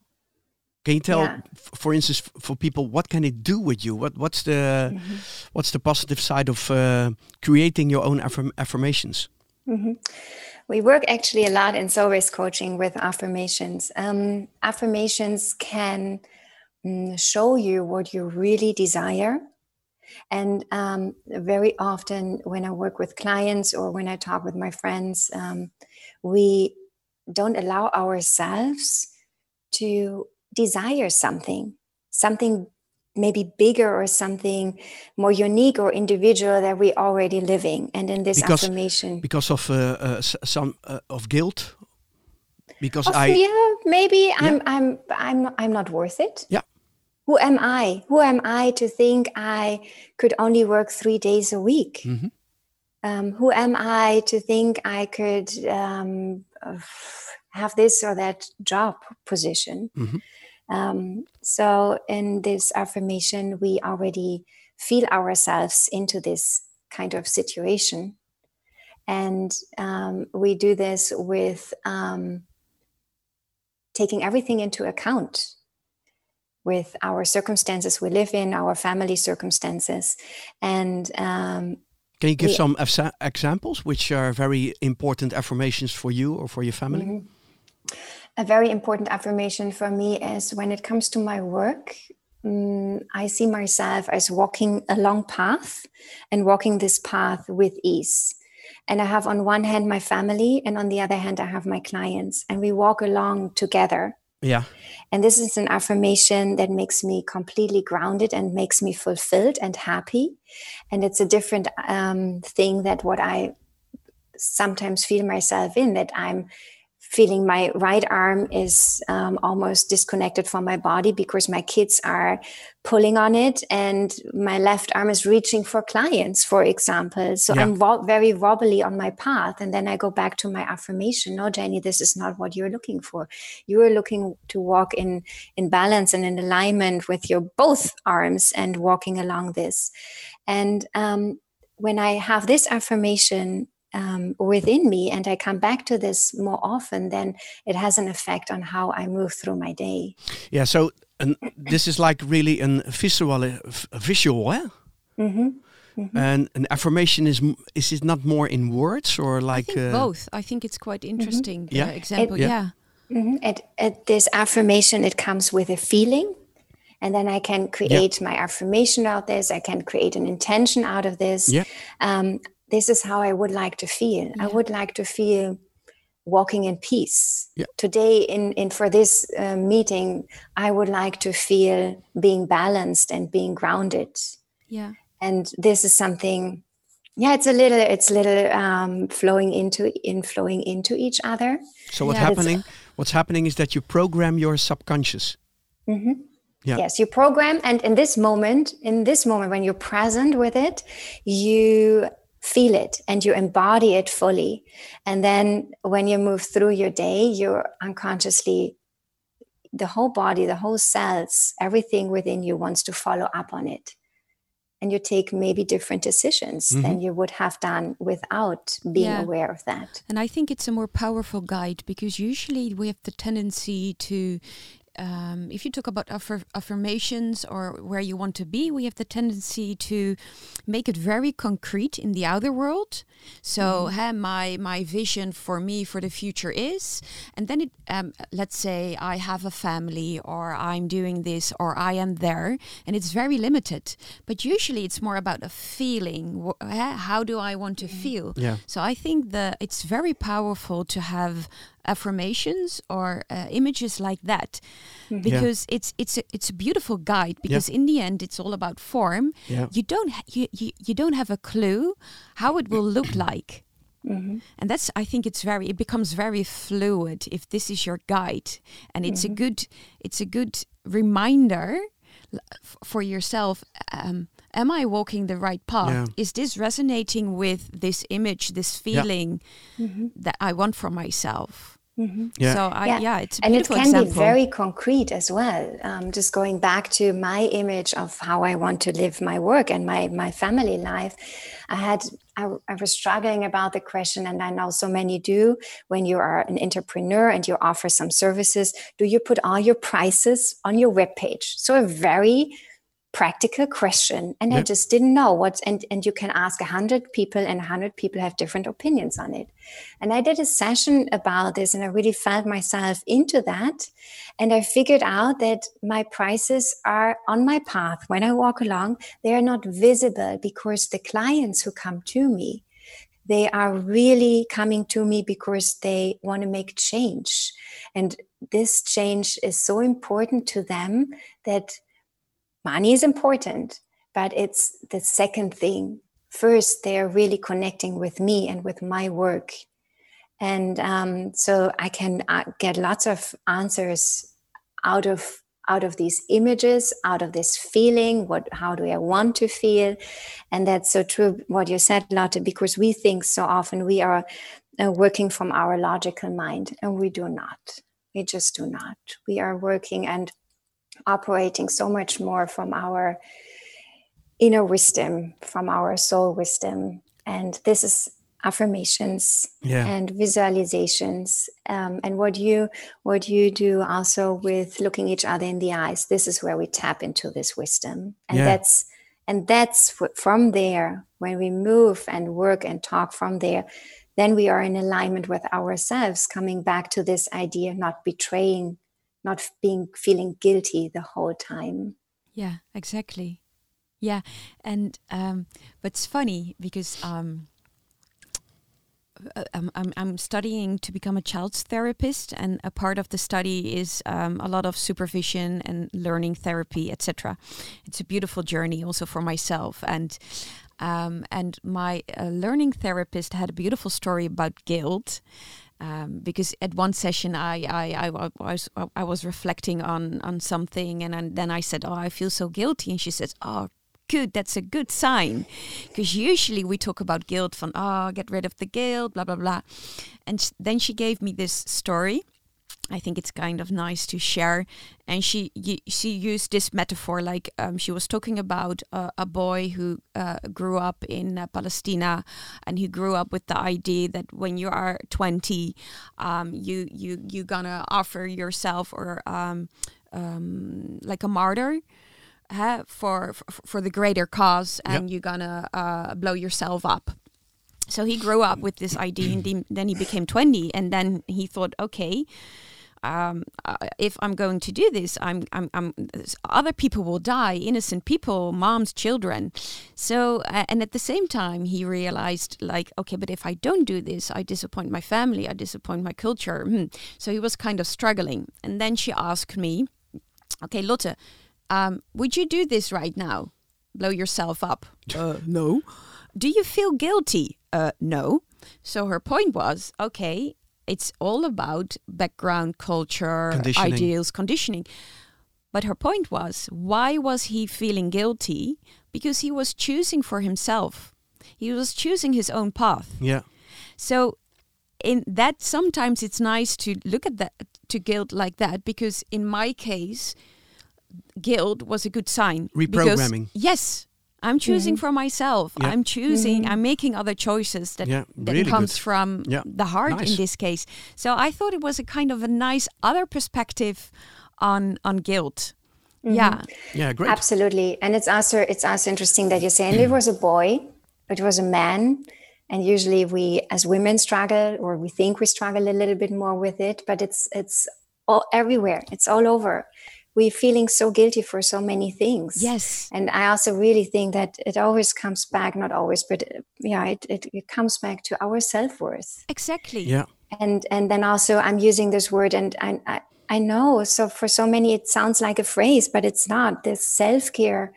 Can you tell, yeah. for instance, for people, what can it do with you? What what's the mm-hmm. what's the positive side of uh, creating your own affirm- affirmations? Mm-hmm. We work actually a lot in soul-based coaching with affirmations. Um, affirmations can mm, show you what you really desire. And um, very often, when I work with clients or when I talk with my friends, um, we don't allow ourselves to desire something, something maybe bigger or something more unique or individual that we're already living. And in this because, affirmation, because of uh, uh, some uh, of guilt, because of, I yeah maybe yeah. I'm I'm I'm I'm not worth it. Yeah. Who am I? Who am I to think I could only work three days a week? Mm-hmm. Um, who am I to think I could um, have this or that job position? Mm-hmm. Um, so, in this affirmation, we already feel ourselves into this kind of situation. And um, we do this with um, taking everything into account with our circumstances we live in, our family circumstances. And um, can you give we, some examples which are very important affirmations for you or for your family? Mm-hmm a very important affirmation for me is when it comes to my work, um, I see myself as walking a long path and walking this path with ease. And I have on one hand my family, and on the other hand, I have my clients, and we walk along together. Yeah. And this is an affirmation that makes me completely grounded and makes me fulfilled and happy. And it's a different um, thing that what I sometimes feel myself in that I'm feeling my right arm is um, almost disconnected from my body because my kids are pulling on it and my left arm is reaching for clients for example. So yeah. i'm wo- very wobbly on my path and then i go back to my affirmation. No jenny this is not what you're looking for. You are looking to walk in in balance and in alignment with your both arms and walking along this. And um, when i have this affirmation um, within me and I come back to this more often, then it has an effect on how I move through my day. Yeah. So and this is like really an visual, a visual, eh? Mm-hmm. Mm-hmm. And an affirmation is is it not more in words or like uh, both? I think it's quite mm-hmm. interesting. Mm-hmm. Yeah. Example. It, yeah. yeah. It, it, this affirmation, it comes with a feeling and then I can create my affirmation out of this. I can create an intention out of this. Yeah. Um, this is how I would like to feel. Yeah. I would like to feel walking in peace. Yeah. Today, in, in for this uh, meeting, I would like to feel being balanced and being grounded. Yeah. And this is something, yeah, it's a little, it's a little um, flowing into in flowing into each other. So what's yeah, happening? What's happening is that you program your subconscious. Mm-hmm. Yeah. Yes, you program, and in this moment, in this moment, when you're present with it, you feel it and you embody it fully. And then when you move through your day, you're unconsciously, the whole body, the whole cells, everything within you wants to follow up on it. And you take maybe different decisions mm-hmm. than you would have done without being yeah. aware of that. And I think it's a more powerful guide because usually we have the tendency to um, if you talk about affir- affirmations or where you want to be, we have the tendency to make it very concrete in the outer world. So, mm-hmm. hey, my my vision for me for the future is, and then it, um, let's say I have a family, or I'm doing this, or I am there, and it's very limited. But usually, it's more about a feeling. How do I want to mm-hmm. feel? Yeah. So I think that it's very powerful to have affirmations or uh, images like that mm-hmm. because yeah. it's it's a, it's a beautiful guide because yeah. in the end it's all about form yeah. you don't ha- you, you you don't have a clue how it will look [CLEARS THROAT] like mm-hmm. and that's i think it's very it becomes very fluid if this is your guide and it's mm-hmm. a good it's a good reminder for yourself um, am I walking the right path? Yeah. Is this resonating with this image, this feeling yeah. mm-hmm. that I want for myself? Mm-hmm. Yeah. So I, yeah. yeah, it's and it can example. be very concrete as well. Um, just going back to my image of how I want to live my work and my my family life, I had I, I was struggling about the question, and I know so many do. When you are an entrepreneur and you offer some services, do you put all your prices on your web page? So a very practical question and yep. i just didn't know what and and you can ask 100 people and 100 people have different opinions on it. And i did a session about this and i really felt myself into that. And i figured out that my prices are on my path. When i walk along they are not visible because the clients who come to me they are really coming to me because they want to make change. And this change is so important to them that money is important, but it's the second thing. First, they're really connecting with me and with my work. And um, so I can uh, get lots of answers out of out of these images, out of this feeling. What, how do I want to feel? And that's so true. What you said, Lotte, because we think so often we are uh, working from our logical mind, and we do not. We just do not. We are working and operating so much more from our inner wisdom, from our soul wisdom. And this is affirmations yeah. and visualizations um, and what you what you do also with looking each other in the eyes this is where we tap into this wisdom and yeah. that's and that's from there when we move and work and talk from there then we are in alignment with ourselves coming back to this idea of not betraying not being feeling guilty the whole time. Yeah, exactly. Yeah, and um, but it's funny because um, uh, I'm, I'm, studying to become a child's therapist, and a part of the study is um, a lot of supervision and learning therapy, etc. It's a beautiful journey also for myself, and um, and my uh, learning therapist had a beautiful story about guilt. Um, because at one session I, I, I, was I was reflecting on on something and, and then I said oh I feel so guilty. And she says oh good that's a good sign. Because usually we talk about guilt from oh get rid of the guilt blah blah blah. And then she gave me this story I think it's kind of nice to share. And she she used this metaphor like um, she was talking about uh, a boy who uh, grew up in uh, Palestine, and he grew up with the idea that when you are twenty, um, you you you gonna offer yourself or um, um like a martyr. Uh, for, for for the greater cause, and yep. you're gonna uh, blow yourself up so he grew up with this idea and then he became 20 and then he thought okay um, uh, if I'm going to do this, I'm, I'm, I'm, other people will die, innocent people, moms, children. So, uh, and at the same time, he realized, like, okay, but if I don't do this, I disappoint my family, I disappoint my culture. Hmm. So he was kind of struggling. And then she asked me, okay, Lotte, um, would you do this right now? Blow yourself up? [LAUGHS] Uh, no. Do you feel guilty? Uh, no. So her point was, okay, it's all about background, culture, conditioning. ideals, conditioning. But her point was, why was he feeling guilty? Because he was choosing for himself. He was choosing his own path. Yeah. So in that sometimes it's nice to look at that to guilt like that because in my case guilt was a good sign reprogramming because, yes I'm choosing mm-hmm. for myself. Yeah. I'm choosing. Mm-hmm. I'm making other choices that yeah, that really comes good. from yeah. the heart nice. in this case. So I thought it was a kind of a nice other perspective on on guilt. Mm-hmm. Yeah. Yeah, great. Absolutely. And it's also it's also interesting that you're saying it was a boy, it was a man. And usually we as women struggle or we think we struggle a little bit more with it, but it's it's all everywhere. It's all over we're feeling so guilty for so many things. Yes. And I also really think that it always comes back, not always, but uh, yeah, it, it, it comes back to our self worth. Exactly. Yeah. And and then also I'm using this word and I, I I know so for so many it sounds like a phrase, but it's not. This self care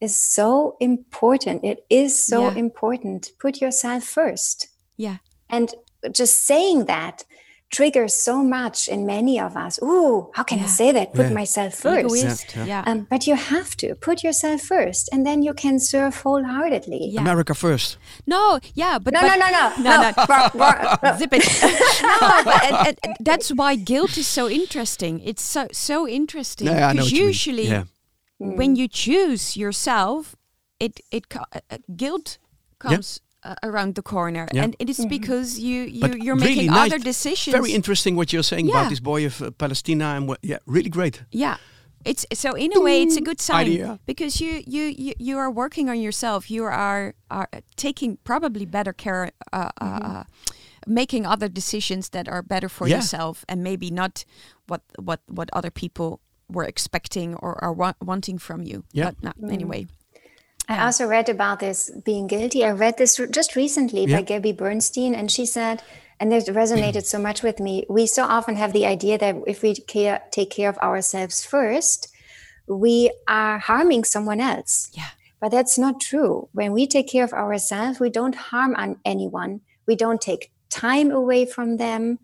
is so important. It is so yeah. important. Put yourself first. Yeah. And just saying that triggers so much in many of us. Ooh, how can yeah. I say that? Put yeah. myself first. Yeah. yeah. Um, but you have to put yourself first, and then you can serve wholeheartedly. America first. No, yeah, but no, but, no, no, no, no, no. [LAUGHS] [LAUGHS] Zip it. [LAUGHS] no, but and, and that's why guilt is so interesting. It's so so interesting because usually, when you choose yourself, it it uh, guilt comes uh, around the corner yeah. and it is mm-hmm. because you, you but you're really making nice, other decisions very interesting what you're saying yeah. about this boy of uh, palestina and what yeah really great yeah it's so in a way it's a good sign Idea. because you, you you you are working on yourself you are are taking probably better care uh, uh mm-hmm. uh, making other decisions that are better for yeah. yourself and maybe not what what what other people were expecting or are wa- wanting from you yeah but no, mm. anyway I also read about this being guilty. I read this just recently yeah. by Gabby Bernstein, and she said, and it resonated so much with me. We so often have the idea that if we care, take care of ourselves first, we are harming someone else. Yeah. But that's not true. When we take care of ourselves, we don't harm anyone. We don't take time away from them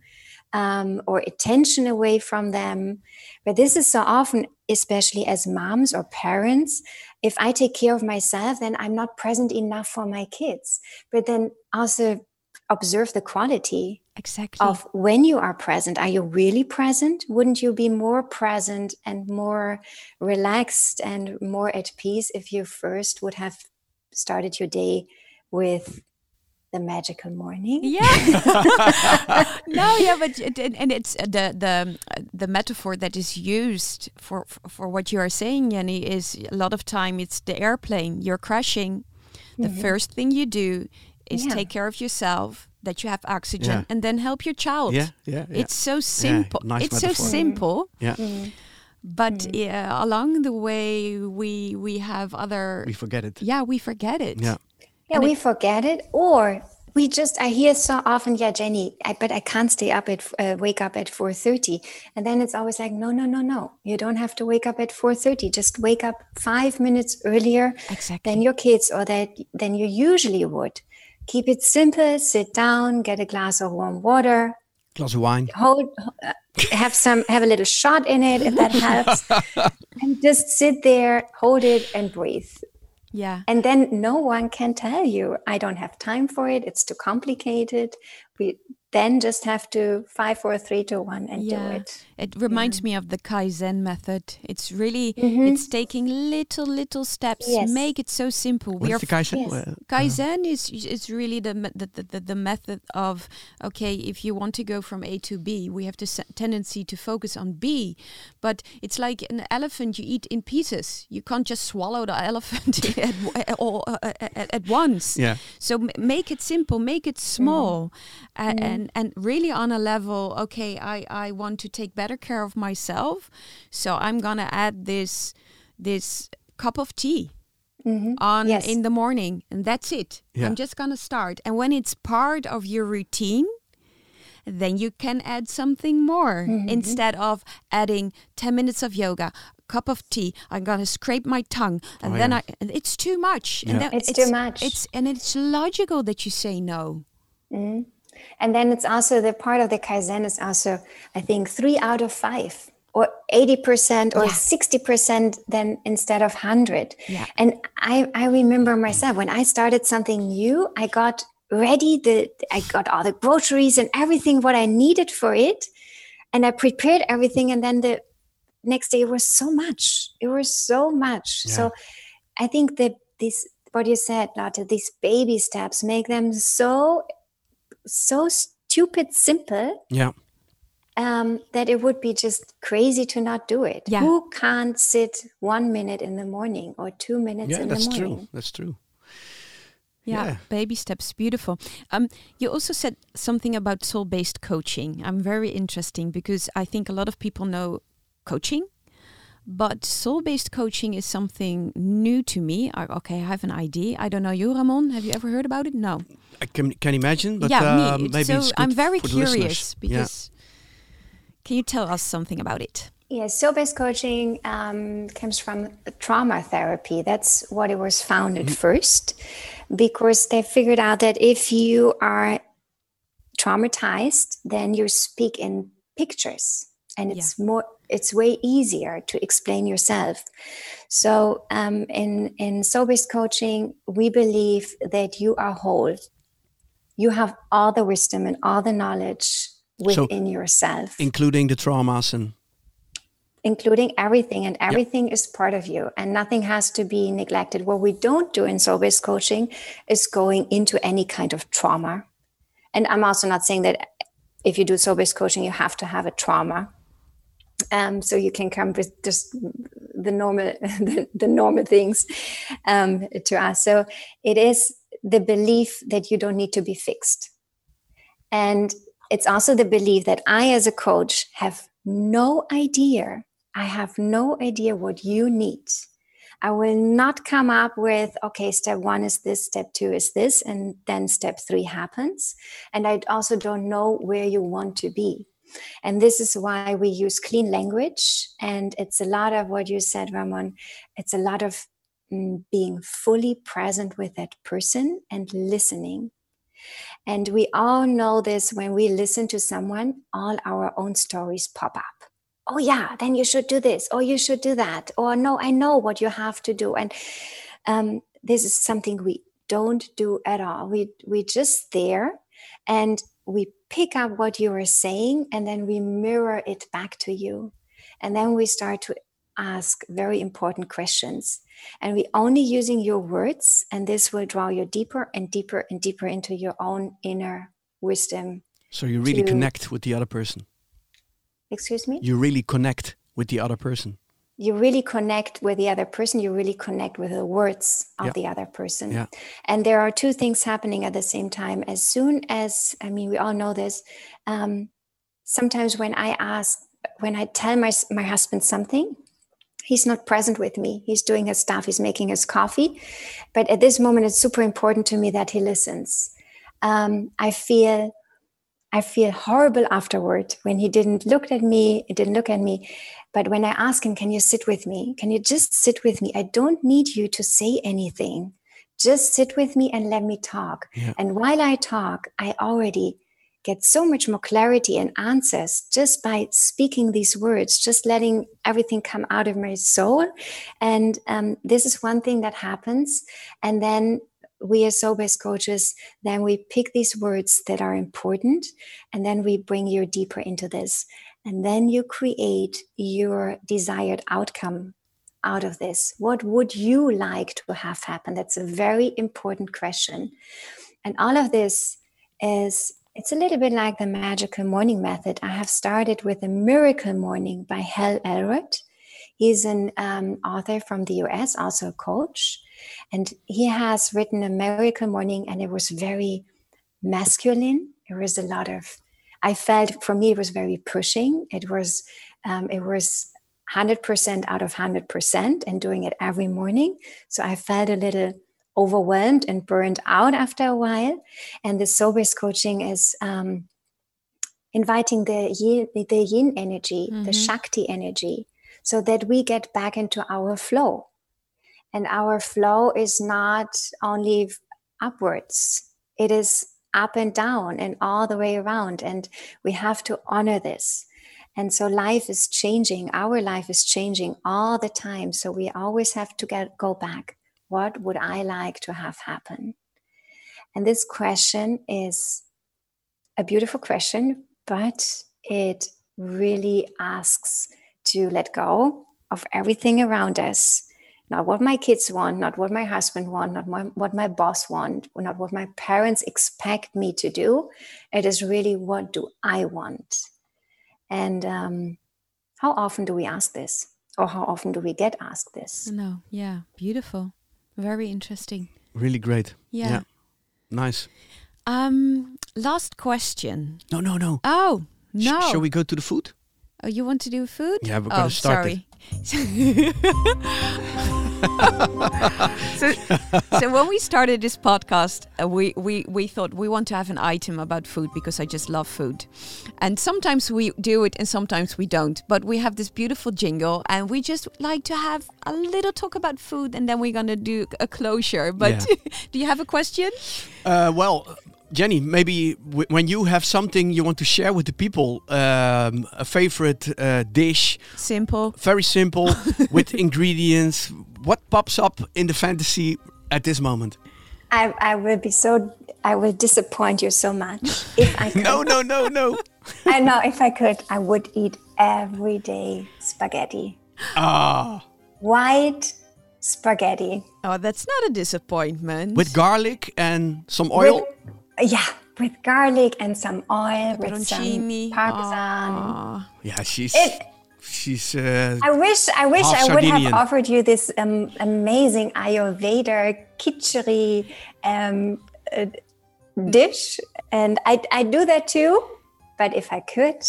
um, or attention away from them. But this is so often, especially as moms or parents, if I take care of myself, then I'm not present enough for my kids. But then also observe the quality exactly of when you are present. Are you really present? Wouldn't you be more present and more relaxed and more at peace if you first would have started your day with the magical morning. Yeah. [LAUGHS] no, yeah, but it, and it's uh, the the the metaphor that is used for for what you are saying, Jenny, is a lot of time it's the airplane. You're crashing. The mm-hmm. first thing you do is yeah. take care of yourself, that you have oxygen, yeah. and then help your child. Yeah, yeah. yeah. It's so simple. Nice it's metaphor. so simple. Yeah. Mm-hmm. But mm-hmm. yeah, along the way, we we have other. We forget it. Yeah, we forget it. Yeah yeah we it, forget it or we just i hear so often yeah jenny I, but i can't stay up at uh, wake up at 4.30 and then it's always like no no no no. You don't have to wake up at 4.30 just wake up five minutes earlier exactly. than your kids or that than you usually would. Keep it simple. Sit down get a glass of warm water. Glass of wine. Hold uh, have some have a little shot in it if that helps. [LAUGHS] And just sit there hold it and breathe yeah. And then no one can tell you, I don't have time for it. It's too complicated. We then just have to five, four, three, two, one, and yeah. do it. It reminds yeah. me of the Kaizen method. It's really mm-hmm. it's taking little little steps. Yes. Make it so simple. What's we are the Kaizen? Yes. Kaizen is is really the, the the, the method of okay, if you want to go from A to B, we have the tendency to focus on B, but it's like an elephant you eat in pieces. You can't just swallow the [LAUGHS] elephant [LAUGHS] at, all, uh, at, at, once. Yeah. So make it simple, make it small, mm. Uh, mm. And and really on a level. Okay, I I want to take better better care of myself. So I'm gonna add this this cup of tea mm-hmm. on yes. in the morning, and that's it. Yeah. I'm just gonna start. And when it's part of your routine, then you can add something more mm-hmm. instead of adding 10 minutes of yoga cup of tea i'm gonna scrape my tongue and oh, then yeah. i it's too much yeah. and it's, it's, too much it's and it's logical that you say no mm-hmm. And then it's also the part of the Kaizen is also, I think, three out of five or 80% or yeah. 60% then instead of 100. Yeah. And I, I remember myself when I started something new, I got ready, the, I got all the groceries and everything what I needed for it. And I prepared everything. And then the next day it was so much. It was so much. Yeah. So I think that this, what you said, Lotte, these baby steps make them so so stupid simple. Yeah. Um, that it would be just crazy to not do it. Yeah. Who can't sit one minute in the morning or two minutes yeah, in the morning? that's true. That's true. Yeah, yeah, baby steps, beautiful. Um, you also said something about soul-based coaching. I'm very interesting because I think a lot of people know coaching, but soul-based coaching is something new to me. I, okay, I have an idea. I don't know you, Ramon. Have you ever heard about it? No. I can, can imagine, but yeah, uh, me. maybe so I'm very curious because yeah. can you tell us something about it? Yeah, soul-based coaching um, comes from trauma therapy. That's what it was founded mm-hmm. first, because they figured out that if you are traumatized, then you speak in pictures, and it's yeah. more it's way easier to explain yourself. So um, in in soul-based coaching, we believe that you are whole. You have all the wisdom and all the knowledge within so, yourself, including the traumas and including everything and everything yep. is part of you and nothing has to be neglected what we don't do in soul-based coaching is going into any kind of trauma and i'm also not saying that if you do soul-based coaching you have to have a trauma um, so you can come with just the normal [LAUGHS] the, the normal things um, to us. So it is the belief that you don't need to be fixed. And it's also the belief that i as a coach have no idea. I have no idea what you need. I will not come up with okay step one is this step two is this and then step three happens. And i also don't know where you want to be and this is why we use clean language. And it's a lot of what you said, Ramon. It's a lot of mm, being fully present with that person and listening. And we all know this when we listen to someone, all our own stories pop up. Oh, yeah, then you should do this, or you should do that, or no, I know what you have to do. And um, this is something we don't do at all. We we just there and we pick up what you are saying and then we mirror it back to you. And then we start to ask very important questions. And we only using your words, and this will draw you deeper and deeper and deeper into your own inner wisdom. So you really connect with the other person. Excuse me? You really connect with the other person you really connect with the other person you really connect with the words of yeah. the other person. Yeah. and there are two things happening at the same time. As soon as i mean we all know this um, sometimes when i ask when i tell my, my husband something he's not present with me. He's doing his stuff. He's making his coffee. But at this moment it's super important to me that he listens. Um, I feel I feel horrible afterward when he didn't look at me, he didn't look at me. But when I ask him, Can you sit with me? Can you just sit with me? I don't need you to say anything. Just sit with me and let me talk. Yeah. And while I talk, I already get so much more clarity and answers just by speaking these words, just letting everything come out of my soul. And um, this is one thing that happens. And then we as soul-based coaches then we pick these words that are important and then we bring you deeper into this. And then you create your desired outcome out of this. What would you like to have happen? That's a very important question. And all of this is it's a little bit like the magical morning method. I have started with a miracle morning by hal elrod. He's an um, author from the us also a coach and he has written a miracle morning, and it was very masculine. There was a lot of, I felt for me, it was very pushing. It was, um, it was 100% out of 100% and doing it every morning. So I felt a little overwhelmed and burned out after a while. And the soul-based coaching is um, inviting the yin, the yin energy, mm-hmm. the Shakti energy, so that we get back into our flow and our flow is not only upwards, it is up and down and all the way around. And we have to honor this. And so life is changing. Our life is changing all the time. So we always have to get, go back. What would I like to have happen? And this question is a beautiful question, but it really asks to let go of everything around us not what my kids want, not what my husband want, not my, what my boss want, not what my parents expect me to do. It is really what do I want, and um, how often do we ask this, or how often do we get asked this? No, yeah, beautiful, very interesting, really great. Yeah, yeah. nice. Um, last question. No, no, no. Oh no. Sh- shall we go to the food? Oh, you want to do food? Yeah, we're gonna oh, start sorry. [LAUGHS] so, so when we started this podcast, uh, we, we, we thought we want to have an item about food because I just love food. And sometimes we do it and sometimes we don't. But we have this beautiful jingle and we just like to have a little talk about food and then we're going to do a closure. But yeah. [LAUGHS] do you have a question? Uh, well, Jenny, maybe when you have something you want to share with the people, um, a favorite uh, dish, simple, very simple, [LAUGHS] with ingredients. What pops up in the fantasy at this moment? I, I will be so. I will disappoint you so much if I [LAUGHS] could. no, no, no, no. [LAUGHS] I know if I could, I would eat every day spaghetti. Ah. White spaghetti. Oh, that's not a disappointment. With garlic and some oil. With yeah, with garlic and some oil, with some parmesan. Oh. Yeah, she's. It, she's. Uh, I wish. I wish I would have offered you this um, amazing Ayurveda khichdi um, uh, dish, and I I do that too. But if I could,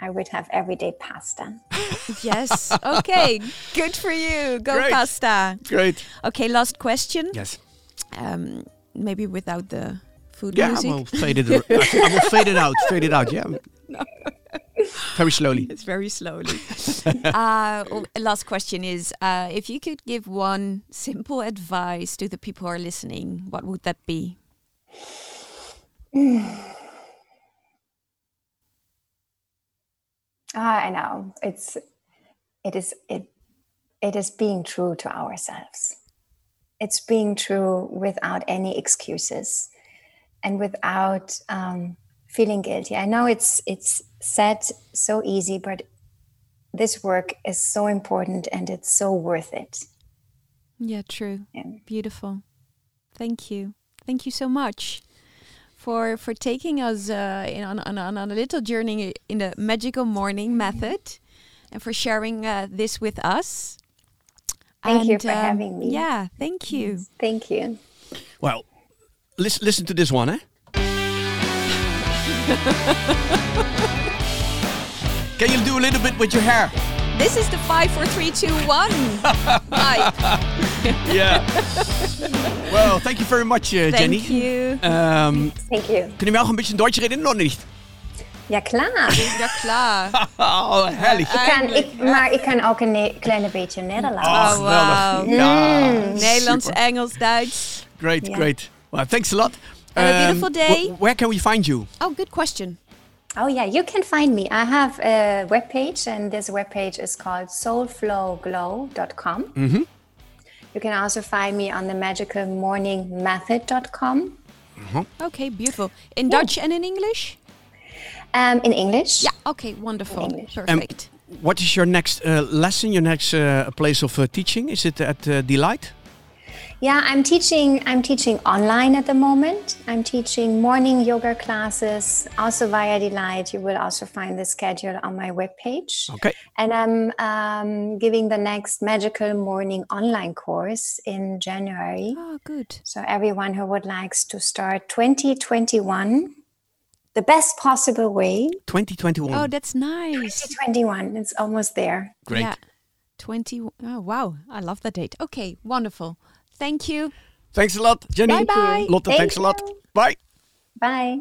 I would have everyday pasta. [LAUGHS] yes. Okay. Good for you. Go Great. pasta. Great. Okay. Last question. Yes. Um, maybe without the food yeah, music? I will fade it. I will fade it out. Fade it out. Yeah. [LAUGHS] No. Very slowly. It's very slowly. [LAUGHS] uh, last question is: uh, If you could give one simple advice to the people who are listening, what would that be? [SIGHS] Ah, I know. It's it is it it is being true to ourselves. It's being true without any excuses and without um, feeling guilty. I know it's it's said so easy, but this work is so important and it's so worth it. Yeah, true. Yeah. Beautiful. Thank you. Thank you so much for for taking us uh, in, on, on, on, a little journey in the magical morning method and for sharing uh, this with us. Thank and, you for um, having me. Yeah, thank you. Thank you. Well, listen, listen to this one, eh? [LAUGHS] Can you do a little bit with your hair? This is the five, four, three, two, one. Five. [LAUGHS] yeah. well, thank you very much, uh, Jenny. Thank you. Ähm, Thank you. können wir auch ein bisschen Deutsch reden? Noch nicht. Ja, klar. [LAUGHS] Ja, klar. Oh, herrlich. Ik kan, ik, maar ik kan ook een ne- kleine beetje Nederlands. Oh, wow. geweldig. Ja, Nederlands, super. Engels, Duits. Great, Yeah. great. Well, thanks a lot. Have a Um, beautiful day. wh- where can we find you? Oh, good question. Oh yeah, you can find me. I have a webpage, and this webpage is called soulflowglow.com. You can also find me on the magicalmorningmethod.com Okay, beautiful. In Dutch and in English? um, in English. Yeah, okay, wonderful. English. Perfect. What is your next uh, lesson, your next uh, place of uh, teaching? Is it at uh, Delight? Yeah, I'm teaching. I'm teaching online at the moment. I'm teaching morning yoga classes, also via Delight. You will also find the schedule on my webpage. Okay. And I'm um, giving the next magical morning online course in January. oh, good. So everyone who would likes to start 2021 the best possible way. 2021. Oh, that's nice. 2021, it's almost there. Great. Yeah. 20. Oh, wow. I love that date. Okay, wonderful. Thank you. Thanks a lot, Jenny. Bye-bye. Lotte, Thank thanks a lot. Bye. Bye.